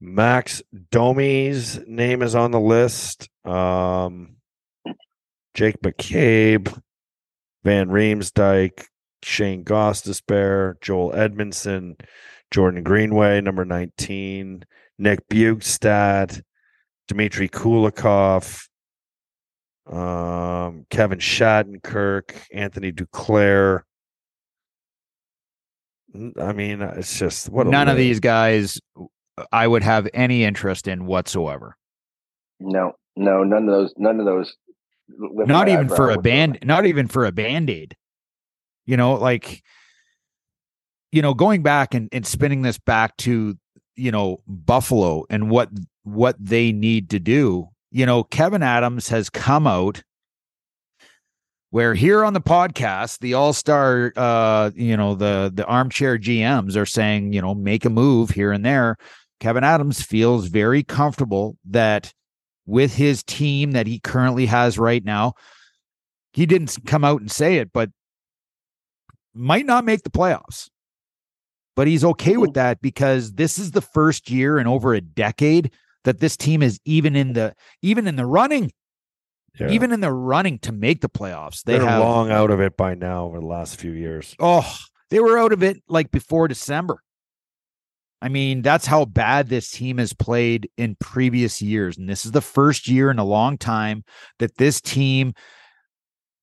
Max Domi's name is on the list. Um, Jake McCabe, Van Riemsdyk, Shane Gostisbehere, Joel Edmondson, Jordan Greenway, number 19, Nick Bjugstad, Dmitry Kulikov, um, Kevin Shattenkirk, Anthony Duclair. I mean, it's just what a None of these guys I would have any interest in whatsoever. No, no, none of those, none of those. lift Not even for a band, not even for a band-aid. You know, like you know, going back and, and spinning this back to, you know, Buffalo and what what they need to do. You know, Kevyn Adams has come out where here on the podcast, the all-star uh, you know, the the armchair GMs are saying, you know, make a move here and there. Kevyn Adams feels very comfortable that with his team that he currently has right now, he didn't come out and say it, but might not make the playoffs. But he's okay with hmm. that because this is the first year in over a decade that this team is even in the even in the running, Yeah. even in the running to make the playoffs. They They're have long out of it by now over the last few years. Oh, they were out of it like before December. I mean, that's how bad this team has played in previous years. And this is the first year in a long time that this team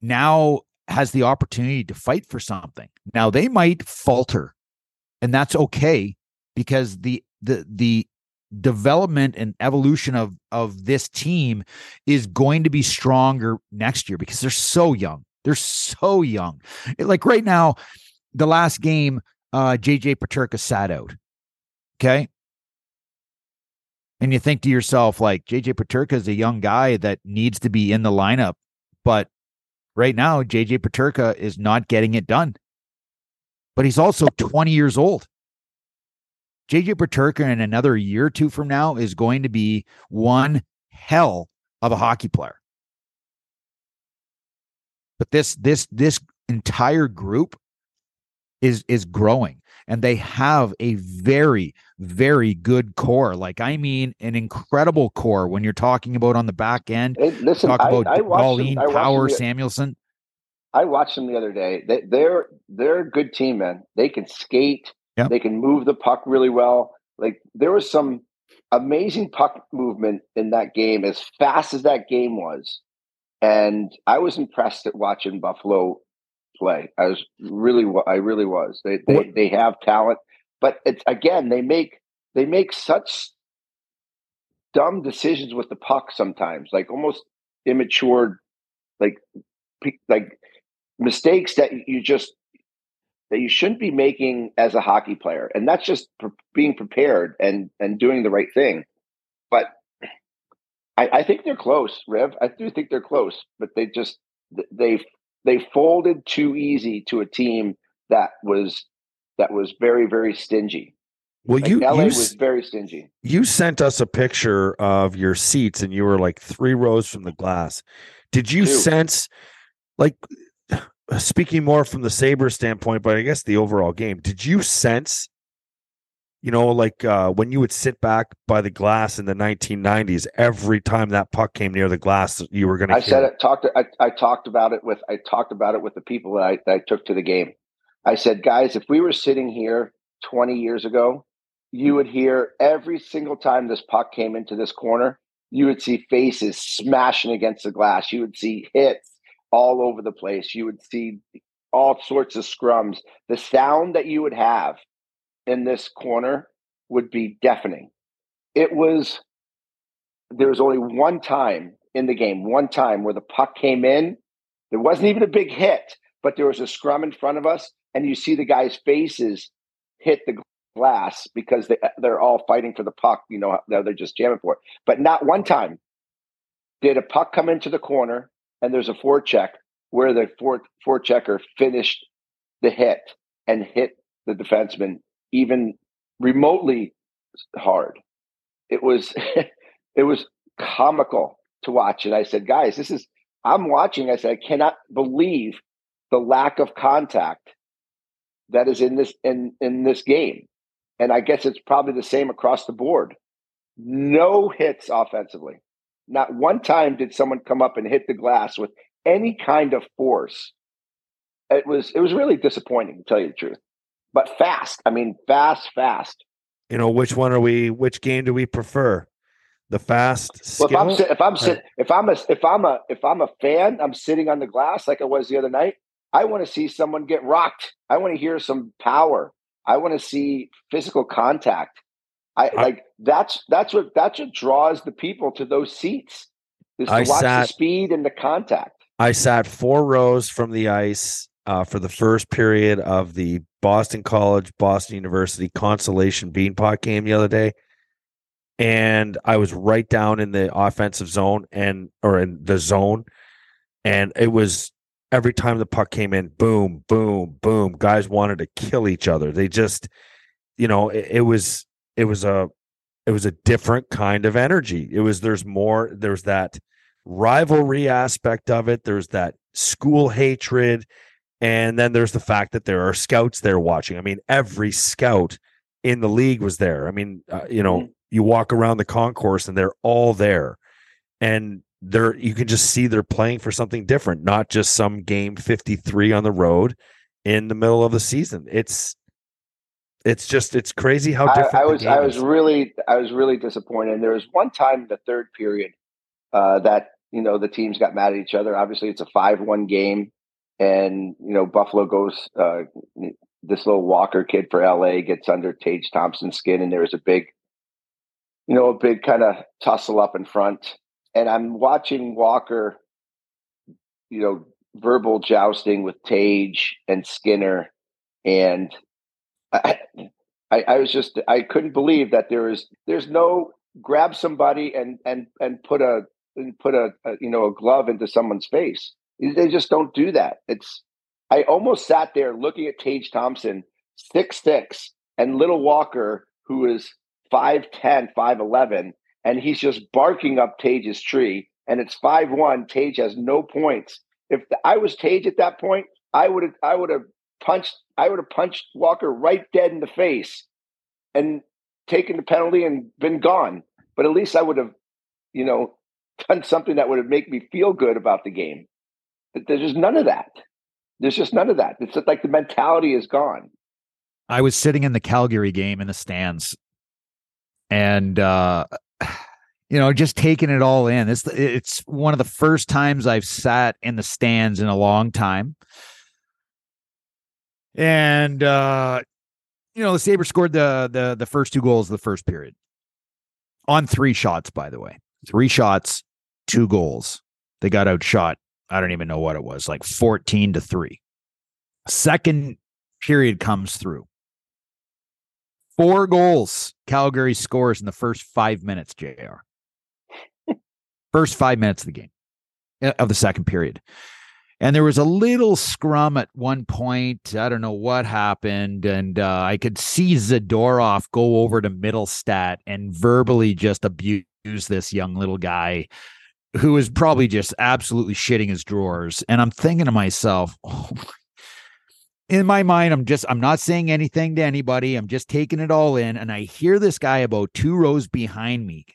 now has the opportunity to fight for something. Now they might falter, and that's okay because the the the development and evolution of of this team is going to be stronger next year because they're so young. They're so young. It- like right now, the last game, uh, JJ Peterka sat out. Okay. And you think to yourself, like, JJ Peterka is a young guy that needs to be in the lineup. But right now, JJ Peterka is not getting it done. But he's also 20 years old. JJ Peterka in another year or two from now is going to be one hell of a hockey player. But this this this entire group is is growing and they have a very very good core like i mean an incredible core when you're talking about on the back end Hey, listen, talk I, about I watched Pauline them, Power the- Samuelsson I watched them the other day. They, they're they're a good team, man. They can skate. Yep. They can move the puck really well. Like there was some amazing puck movement in that game, as fast as that game was, and I was impressed at watching Buffalo play. I was really, I really was. They they, they have talent, but it's again they make they make such dumb decisions with the puck sometimes, like almost immature, like like mistakes that you just that you shouldn't be making as a hockey player and that's just pre- being prepared and and doing the right thing but I, I think they're close Rev. i do think they're close but they just they they folded too easy to a team that was that was very very stingy. Well, Like, you LA you, was very stingy. you sent us a picture of your seats, and you were like three rows from the glass. Did you Two. sense, like, [sighs] speaking more from the Saber standpoint, but I guess the overall game? Did you sense, you know, like uh, when you would sit back by the glass in the 1990s, every time that puck came near the glass, you were going to. I said it. Talked. I, I talked about it with. I talked about it with the people that I, that I took to the game. I said, guys, if we were sitting here 20 years ago, you would hear every single time this puck came into this corner, you would see faces smashing against the glass. You would see hits all over the place. You would see all sorts of scrums. The sound that you would have in this corner would be deafening. It was. There was only one time in the game, one time where the puck came in. There wasn't even a big hit, but there was a scrum in front of us, and you see the guys' faces hit the glass because they, they're all fighting for the puck. You know, they're just jamming for it. But not one time did a puck come into the corner and there's a forecheck where the fore, forechecker finished the hit and hit the defenseman even remotely hard. It was [laughs] it was comical to watch. And I said, guys, this is I'm watching. I said, I cannot believe the lack of contact that is in this in in this game. And I guess it's probably the same across the board. No hits offensively. Not one time did someone come up and hit the glass with any kind of force. It was it was really disappointing to tell you the truth. But fast. I mean, fast, fast. You know, which one are we? Which game do we prefer? The fast Well, if I'm sit, if I'm sit, if I'm a if I'm a if I'm a fan, I'm sitting on the glass like I was the other night. I want to see someone get rocked. I want to hear some power. I want to see physical contact. I, I- like that's that's what that's what draws the people to those seats. Is to I watch sat- the speed and the contact. I sat four rows from the ice uh, for the first period of the Boston College, Boston University consolation beanpot game the other day. And I was right down in the offensive zone and or in the zone. And it was every time the puck came in, boom, boom, boom. Guys wanted to kill each other. They just, you know, it, it was it was a it was a different kind of energy. It was there's more, there's that rivalry aspect of it. There's that school hatred. And then there's the fact that there are scouts there watching. I mean, every scout in the league was there. I mean, uh, you know, Mhm. you walk around the concourse and they're all there. And they're you can just see they're playing for something different, not just some game 53 on the road in the middle of the season. It's it's just it's crazy how I, different I the was I was is. really I was really disappointed. And there was one time in the third period uh, that you know the teams got mad at each other. Obviously, it's a five-one game, and you know Buffalo goes. Uh, this little Walker kid for LA gets under Tage Thompson's skin, and there was a big, you know, a big kind of tussle up in front. And I'm watching Walker, you know, verbal jousting with Tage and Skinner, and I, I, I was just I couldn't believe that there is there's no grab somebody and and and put a and put a, a you know a glove into someone's face. They just don't do that. It's I almost sat there looking at Tage Thompson, six six, and Little Walker, who is 5'10, 5'11, and he's just barking up Tage's tree. And it's 5'1. Tage has no points. If I was Tage at that point, I would have I would have punched I would have punched Walker right dead in the face and taken the penalty and been gone. But at least I would have, you know, [laughs] done something that would have made me feel good about the game. There's just none of that. There's just none of that. It's like the mentality is gone. I was sitting in the Calgary game in the stands and uh [sighs] you know just taking it all in. It's it's one of the first times I've sat in the stands in a long time. And uh you know, the Sabres scored the the the first two goals of the first period. On three shots by the way. Three shots, two goals. They got outshot. I don't even know what it was, like 14 to 3. Second period comes through. Four goals Calgary scores in the first five minutes, JR. [laughs] first five minutes of the game, uh, of the second period. and there was a little scrum at one point. I don't know what happened, and uh, I could see Zadorov go over to Mittelstadt and verbally just abuse this young little guy who was probably just absolutely shitting his drawers. And I'm thinking to myself, [laughs] oh in my mind, I'm just, I'm not saying anything to anybody. I'm just taking it all in. And I hear this guy about two rows behind me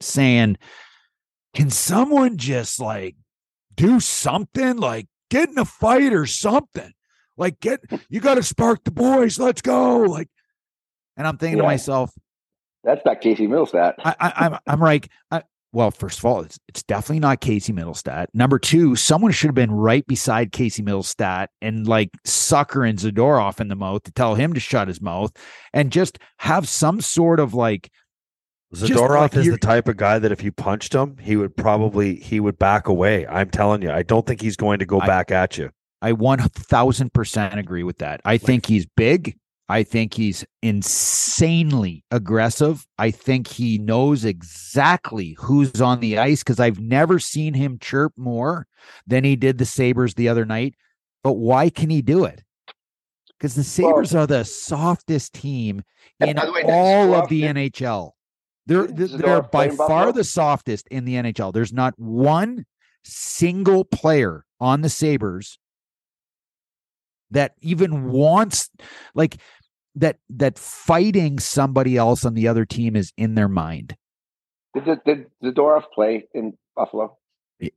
saying, Can someone just like do something? Like get in a fight or something? Like, get, you got to spark the boys. Let's go. Like, and I'm thinking yeah. to myself, that's not Casey Mittelstadt. I, I, I'm, I'm like, I, well, first of all, it's, it's definitely not Casey Mittelstadt. Number two, someone should have been right beside Casey Mittelstadt and like suckering Zadorov in the mouth to tell him to shut his mouth and just have some sort of like. Zadorov like is the type of guy that if you punched him, he would probably he would back away. I'm telling you, I don't think he's going to go I, back at you. I one thousand percent agree with that. I think he's big. I think he's insanely aggressive. I think he knows exactly who's on the ice because I've never seen him chirp more than he did the Sabres the other night. But why can he do it? Because the Sabres well, are the softest team in way, all of the NHL. They're, they're by far the softest in the NHL. There's not one single player on the Sabres that even wants like that that fighting somebody else on the other team is in their mind. Did did Zadorov play in Buffalo?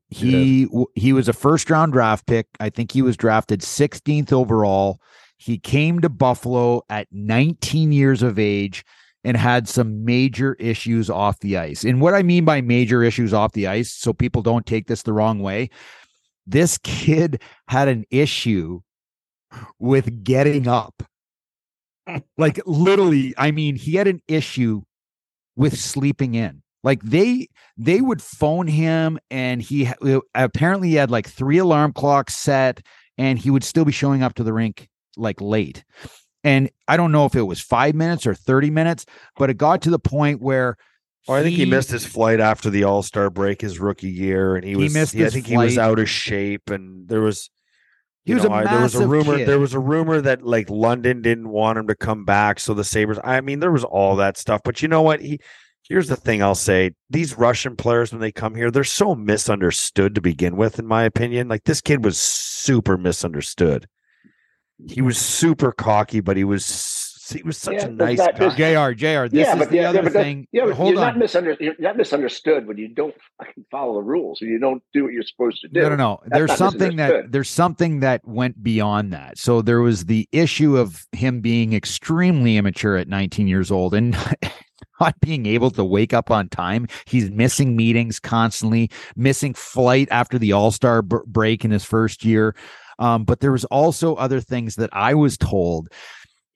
He he was a first round draft pick. I think he was drafted 16th overall. He came to Buffalo at 19 years of age and had some major issues off the ice. And what I mean by major issues off the ice, so people don't take this the wrong way, this kid had an issue with getting up like literally, I mean, he had an issue with sleeping in. Like they they would phone him and he uh, apparently he had like three alarm clocks set and he would still be showing up to the rink like late. And I don't know if it was 5 minutes or 30 minutes, but it got to the point where Oh, I think he, he, missed his flight after the All Star break his rookie year, and he, he was. Missed I think flight. he was out of shape, and there was he was know, a there was a rumor. Kid. There was a rumor that like London didn't want him to come back, so the Sabres. I mean, there was all that stuff. But you know what? He here's the thing. I'll say these Russian players when they come here, they're so misunderstood to begin with. In my opinion, like this kid was super misunderstood. He was super cocky, but he was he was such yeah, a nice guy. Jr. Jr. This yeah, is the yeah, other thing. Yeah, but Hold you're on. not misunderstood. You're not misunderstood when you don't fucking follow the rules. and you don't do what you're supposed to do. No, no, no. That's there's something that there's something that went beyond that. So there was the issue of him being extremely immature at 19 years old and. [laughs] not being able to wake up on time. He's missing meetings constantly, missing flight after the All Star b- break in his first year. Um, but there was also other things that I was told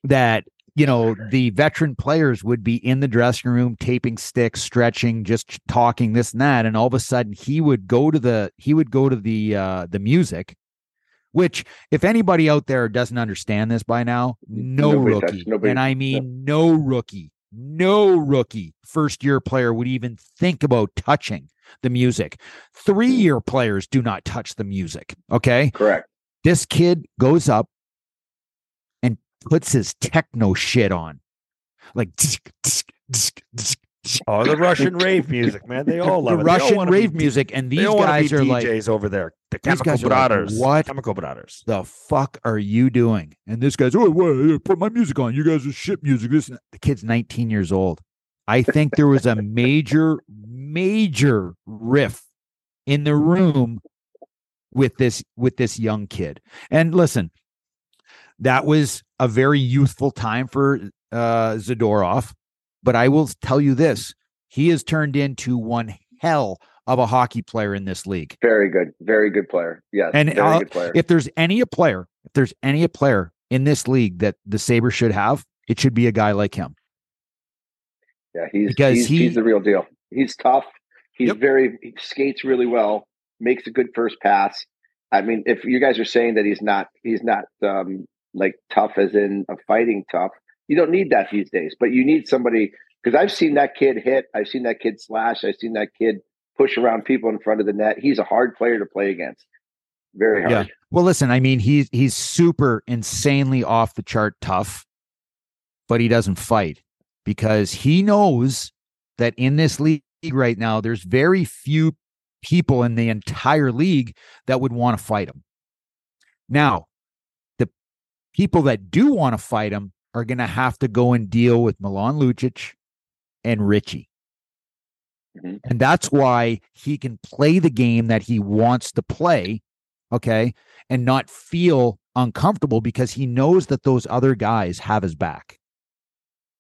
that you know the veteran players would be in the dressing room taping sticks stretching just talking this and that. And all of a sudden he would go to the he would go to the uh the music which if anybody out there doesn't understand this by now no nobody rookie. Nobody, and i mean no. no rookie. No rookie first year player would even think about touching the music. Three year players do not touch the music okay? Correct. This kid goes up puts his techno shit on. Like Oh, the Russian rave music, man. They all [laughs] love the it. Russian rave music, and these guys are DJs like over there. The Chemical Brothers. Like, what? Chemical Brothers. The fuck are you doing? And this guy's, oh, wait, put my music on. You guys are shit music. This the kid's 19 years old. I think there was a major, major riff in the room with this with this young kid. And listen, that was a very youthful time for uh, Zadorov. But I will tell you this he has turned into one hell of a hockey player in this league. Very good. Very good player. Yes. And if there's any a player, if there's any a player in this league that the Sabres should have, it should be a guy like him. Yeah, he's because he's, he, he's the real deal. He's tough. He's yep. very he skates really well, makes a good first pass. I mean, if you guys are saying that he's not he's not um, like tough as in a fighting tough. You don't need that these days, but you need somebody because I've seen that kid hit, I've seen that kid slash, I've seen that kid push around people in front of the net. He's a hard player to play against. Very hard. Yeah. Well, listen, I mean, he's he's super insanely off the chart tough, but he doesn't fight because he knows that in this league right now, there's very few people in the entire league that would want to fight him. Now, people that do want to fight him are going to have to go and deal with Milan Lucic and Ritchie. Mhm. And that's why he can play the game that he wants to play, okay, and not feel uncomfortable because he knows that those other guys have his back.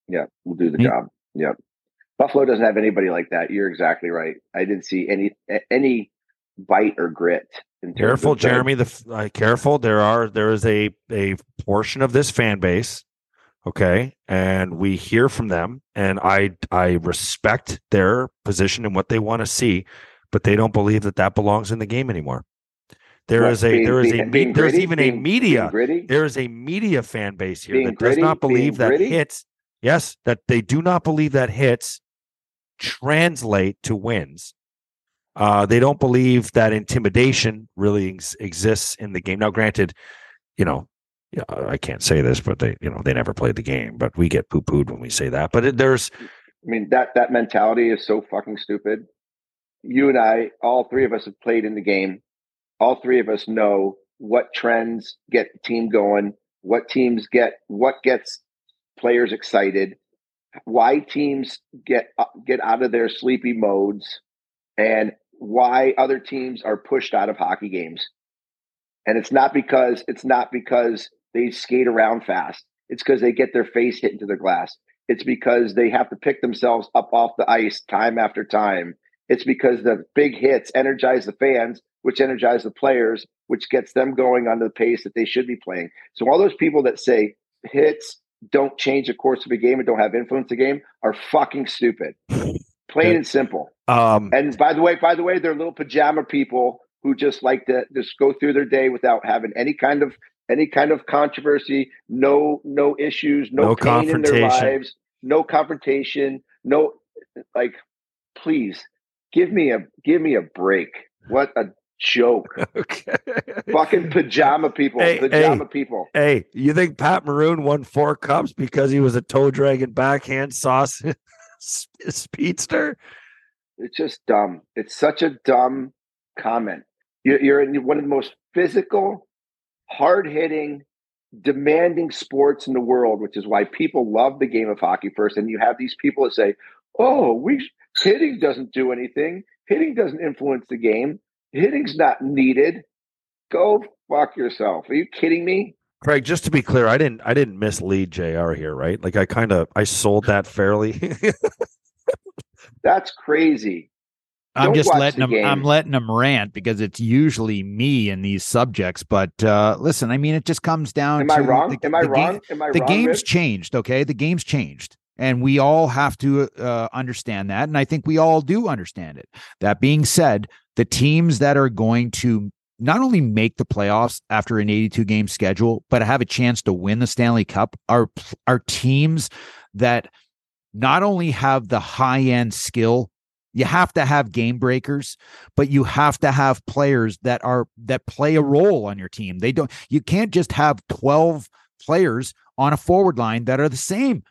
Yeah, we'll do the Me- job. Yep. Buffalo doesn't have anybody like that. You're exactly right. I didn't see any any bite or grit. Careful, Jeremy. The uh, careful. There are there is a a portion of this fan base, okay, and we hear from them, and I I respect their position and what they want to see, but they don't believe that that belongs in the game anymore. There is a being- there is a being- me- being there's gritty? even a media there is a media fan base here Being that does not believe that gritty? hits yes that they do not believe that hits translate to wins uh, they don't believe that intimidation really ex- exists in the game now granted you know i can't say this but they you know they never played the game but we get poo-pooed when we say that but it, there's I mean that that mentality is so fucking stupid. You and I, all three of us have played in the game. All three of us know what trends get the team going, what teams get what gets players excited, why teams get uh, get out of their sleepy modes, and why other teams are pushed out of hockey games. And it's not because it's not because they skate around fast. It's because they get their face hit into the glass. It's because they have to pick themselves up off the ice time after time. It's because the big hits energize the fans, which energize the players, which gets them going on the pace that they should be playing. So all those people that say hits don't change the course of a game and don't have influence the game are fucking stupid. Plain and simple. Um And by the way, by the way, they're little pajama people who just like to just go through their day without having any kind of any kind of controversy, no no issues, no, No pain in their confrontation. lives, no confrontation, no like please give me a give me a break. What a joke. [laughs] okay Fucking pajama people, Hey, pajama hey. people. Hey, you think Pat Maroon won four cups because he was a toe dragon backhand sauce [laughs] speedster? It's just dumb. It's such a dumb comment. You're, in one of the most physical, hard hitting, demanding sports in the world, which is why people love the game of hockey first. And you have these people that say, "Oh, we hitting doesn't do anything. Hitting doesn't influence the game. Hitting's not needed." Go fuck yourself. Are you kidding me? Craig, just to be clear, I didn't I didn't mislead JR here, right? Like I kind of I sold that fairly. [laughs] That's crazy. I'm Don't just letting the him. I'm letting them rant because it's usually me in these subjects. But uh, listen, I mean, it just comes down. Am to I wrong? The, Am I the game- wrong? Am I wrong? the game's Rich? changed okay the game's changed and we all have to uh, understand that and i think we all do understand it that being said the teams that are going to not only make the playoffs after an 82 game schedule but have a chance to win the stanley cup are are teams that not only have the high end skill you have to have game breakers but you have to have players that are that play a role on your team they don't you can't just have 12 players on a forward line that are the same.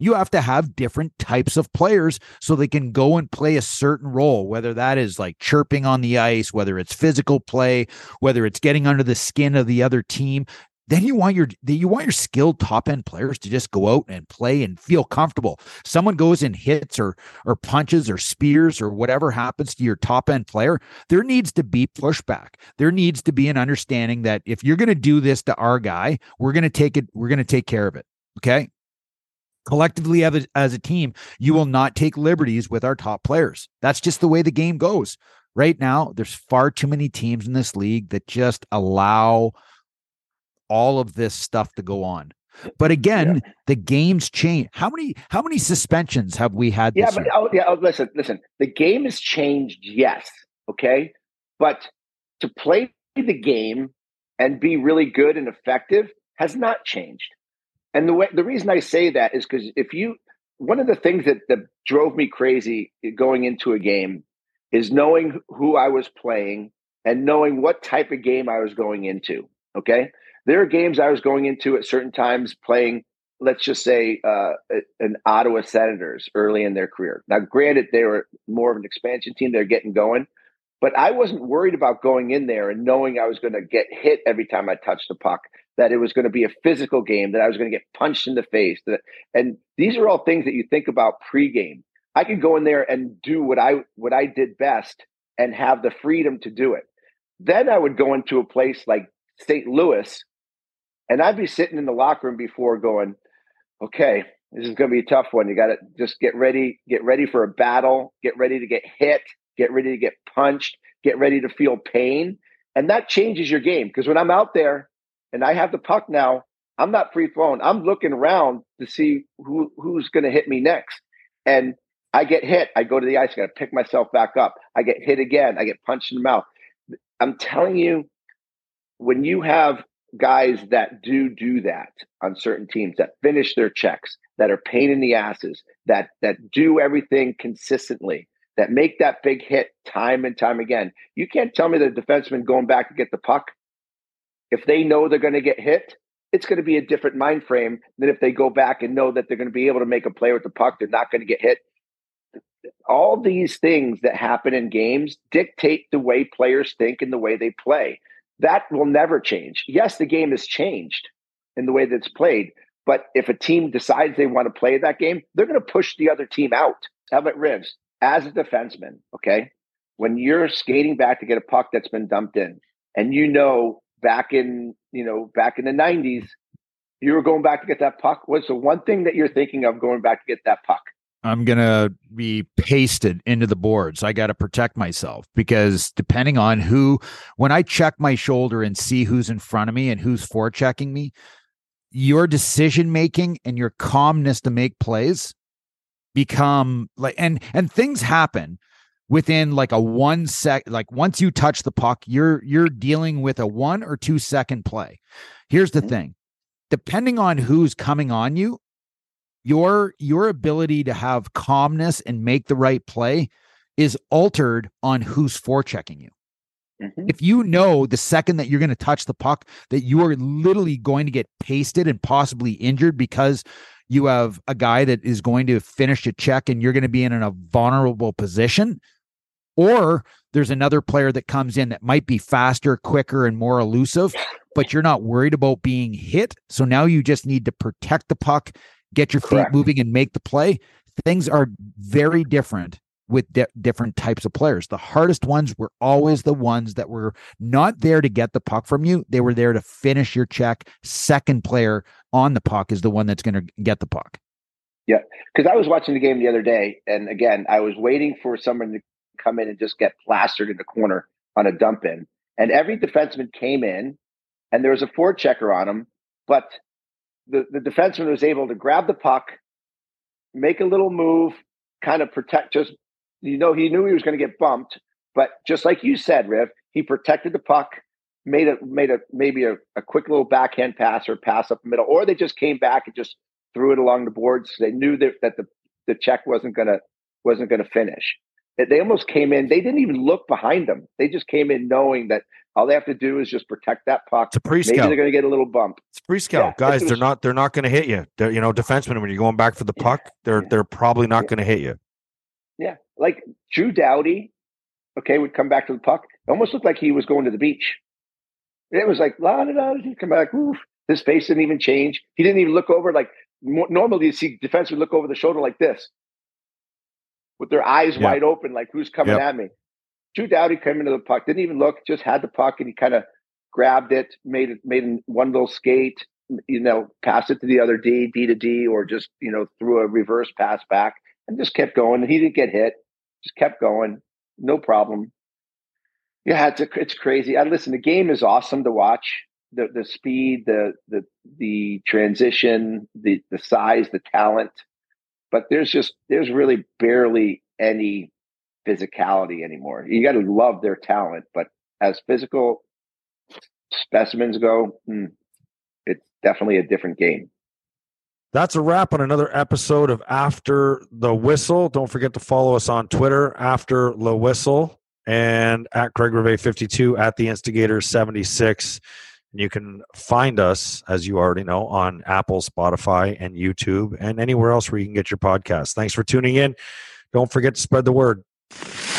You have to have different types of players so they can go and play a certain role, whether that is like chirping on the ice, whether it's physical play, whether it's getting under the skin of the other team. Then you want your you want your skilled top end players to just go out and play and feel comfortable. Someone goes and hits or or punches or spears or whatever happens to your top end player, there needs to be pushback. There needs to be an understanding that if you're going to do this to our guy, we're going to take it. We're going to take care of it. Okay. Collectively, as a, as a team, you will not take liberties with our top players. That's just the way the game goes. Right now, there's far too many teams in this league that just allow all of this stuff to go on. But again, the games change. How many how many suspensions have we had Yeah, but oh, yeah. Oh, listen, listen. The game has changed, yes. Okay, but to play the game and be really good and effective has not changed. And the way the reason I say that is because if you one of the things that that drove me crazy going into a game is knowing who I was playing and knowing what type of game I was going into. Okay. There are games I was going into at certain times playing, let's just say, uh, an Ottawa Senators early in their career. Now, granted, they were more of an expansion team, they're getting going, but I wasn't worried about going in there and knowing I was going to get hit every time I touched the puck, that it was going to be a physical game, that I was going to get punched in the face. That, and these are all things that you think about pregame. I could go in there and do what I what I did best and have the freedom to do it. Then I would go into a place like St. Louis, and I'd be sitting in the locker room before going, okay, this is going to be a tough one. You got to just get ready, get ready for a battle, get ready to get hit, get ready to get punched, get ready to feel pain. And that changes your game because when I'm out there and I have the puck now, I'm not free flowing. I'm looking around to see who who's going to hit me next. And I get hit. I go to the ice. I got to pick myself back up. I get hit again. I get punched in the mouth. I'm telling you, when you have guys that do do that on certain teams that finish their checks, that are pain in the asses, that that do everything consistently, that make that big hit time and time again. You can't tell me the defenseman going back to get the puck. If they know they're going to get hit, it's going to be a different mind frame than if they go back and know that they're going to be able to make a play with the puck. They're not going to get hit all these things that happen in games dictate the way players think and the way they play. That will never change. Yes, the game has changed in the way that it's played, but if a team decides they want to play that game, they're going to push the other team out. About Rivs? As a defenseman, okay, when you're skating back to get a puck that's been dumped in, and you know back in you know back in the '90s, you were going back to get that puck. What's the one thing that you're thinking of going back to get that puck? I'm going to be pasted into the boards. I got to protect myself because depending on who, when I check my shoulder and see who's in front of me and who's forechecking me, your decision making and your calmness to make plays become like, and, and things happen within like a one sec, like once you touch the puck, you're, you're dealing with a one or two second play. Here's the mm-hmm. thing depending on who's coming on you, your your ability to have calmness and make the right play is altered on who's forechecking you. Mm-hmm. If you know the second that you're going to touch the puck that you are literally going to get pasted and possibly injured because you have a guy that is going to finish a check and you're going to be in a vulnerable position, or there's another player that comes in that might be faster, quicker, and more elusive, but you're not worried about being hit. So now you just need to protect the puck get your Correct. feet moving and make the play. Things are very different with di- different types of players. The hardest ones were always the ones that were not there to get the puck from you. They were there to finish your check. Second player on the puck is the one that's going to get the puck. Yeah. Because I was watching the game the other day. And again, I was waiting for someone to come in and just get plastered in the corner on a dump in. And every defenseman came in and there was a forechecker on him. But the, the defenseman was able to grab the puck, make a little move, kind of protect just you know, he knew he was going to get bumped, but just like you said, Riv, he protected the puck, made a made a maybe a, a quick little backhand pass or pass up the middle, or they just came back and just threw it along the boards. They knew that, that the, the check wasn't gonna wasn't gonna finish. They almost came in, they didn't even look behind them. They just came in knowing that all they have to do is just protect that puck. It's a pre-scout. Maybe they're going to get a little bump. It's pre-scout, yeah, guys. They're not. They're not going to hit you. They're, you know, defensemen when you're going back for the puck, they're they're probably not yeah. going to hit you. Yeah, like Drew Doughty, Okay, would come back to the puck. It almost looked like he was going to the beach. It was like la da da. He come back. Oof. His face didn't even change. He didn't even look over. Like normally, you see defensemen look over the shoulder like this, with their eyes yeah. wide open, like who's coming yep. at me. Drew Doughty came into the puck, didn't even look, just had the puck, and he kind of grabbed it, made it, made one little skate, you know, passed it to the other D, D to D, or just you know threw a reverse pass back, and just kept going. And he didn't get hit, just kept going, no problem. Yeah, it's a, it's crazy. I listen. The game is awesome to watch. The the speed, the the the transition, the the size, the talent, but there's just there's really barely any physicality anymore. You got to love their talent, but as physical specimens go, hmm, it's definitely a different game. That's a wrap on another episode of After the Whistle. Don't forget to follow us on Twitter, After the Whistle. and at Craig Rivet 52 at the Instigator 76. And you can find us, as you already know, on Apple, Spotify, and YouTube, and anywhere else where you can get your podcast. Thanks for tuning in. Don't forget to spread the word you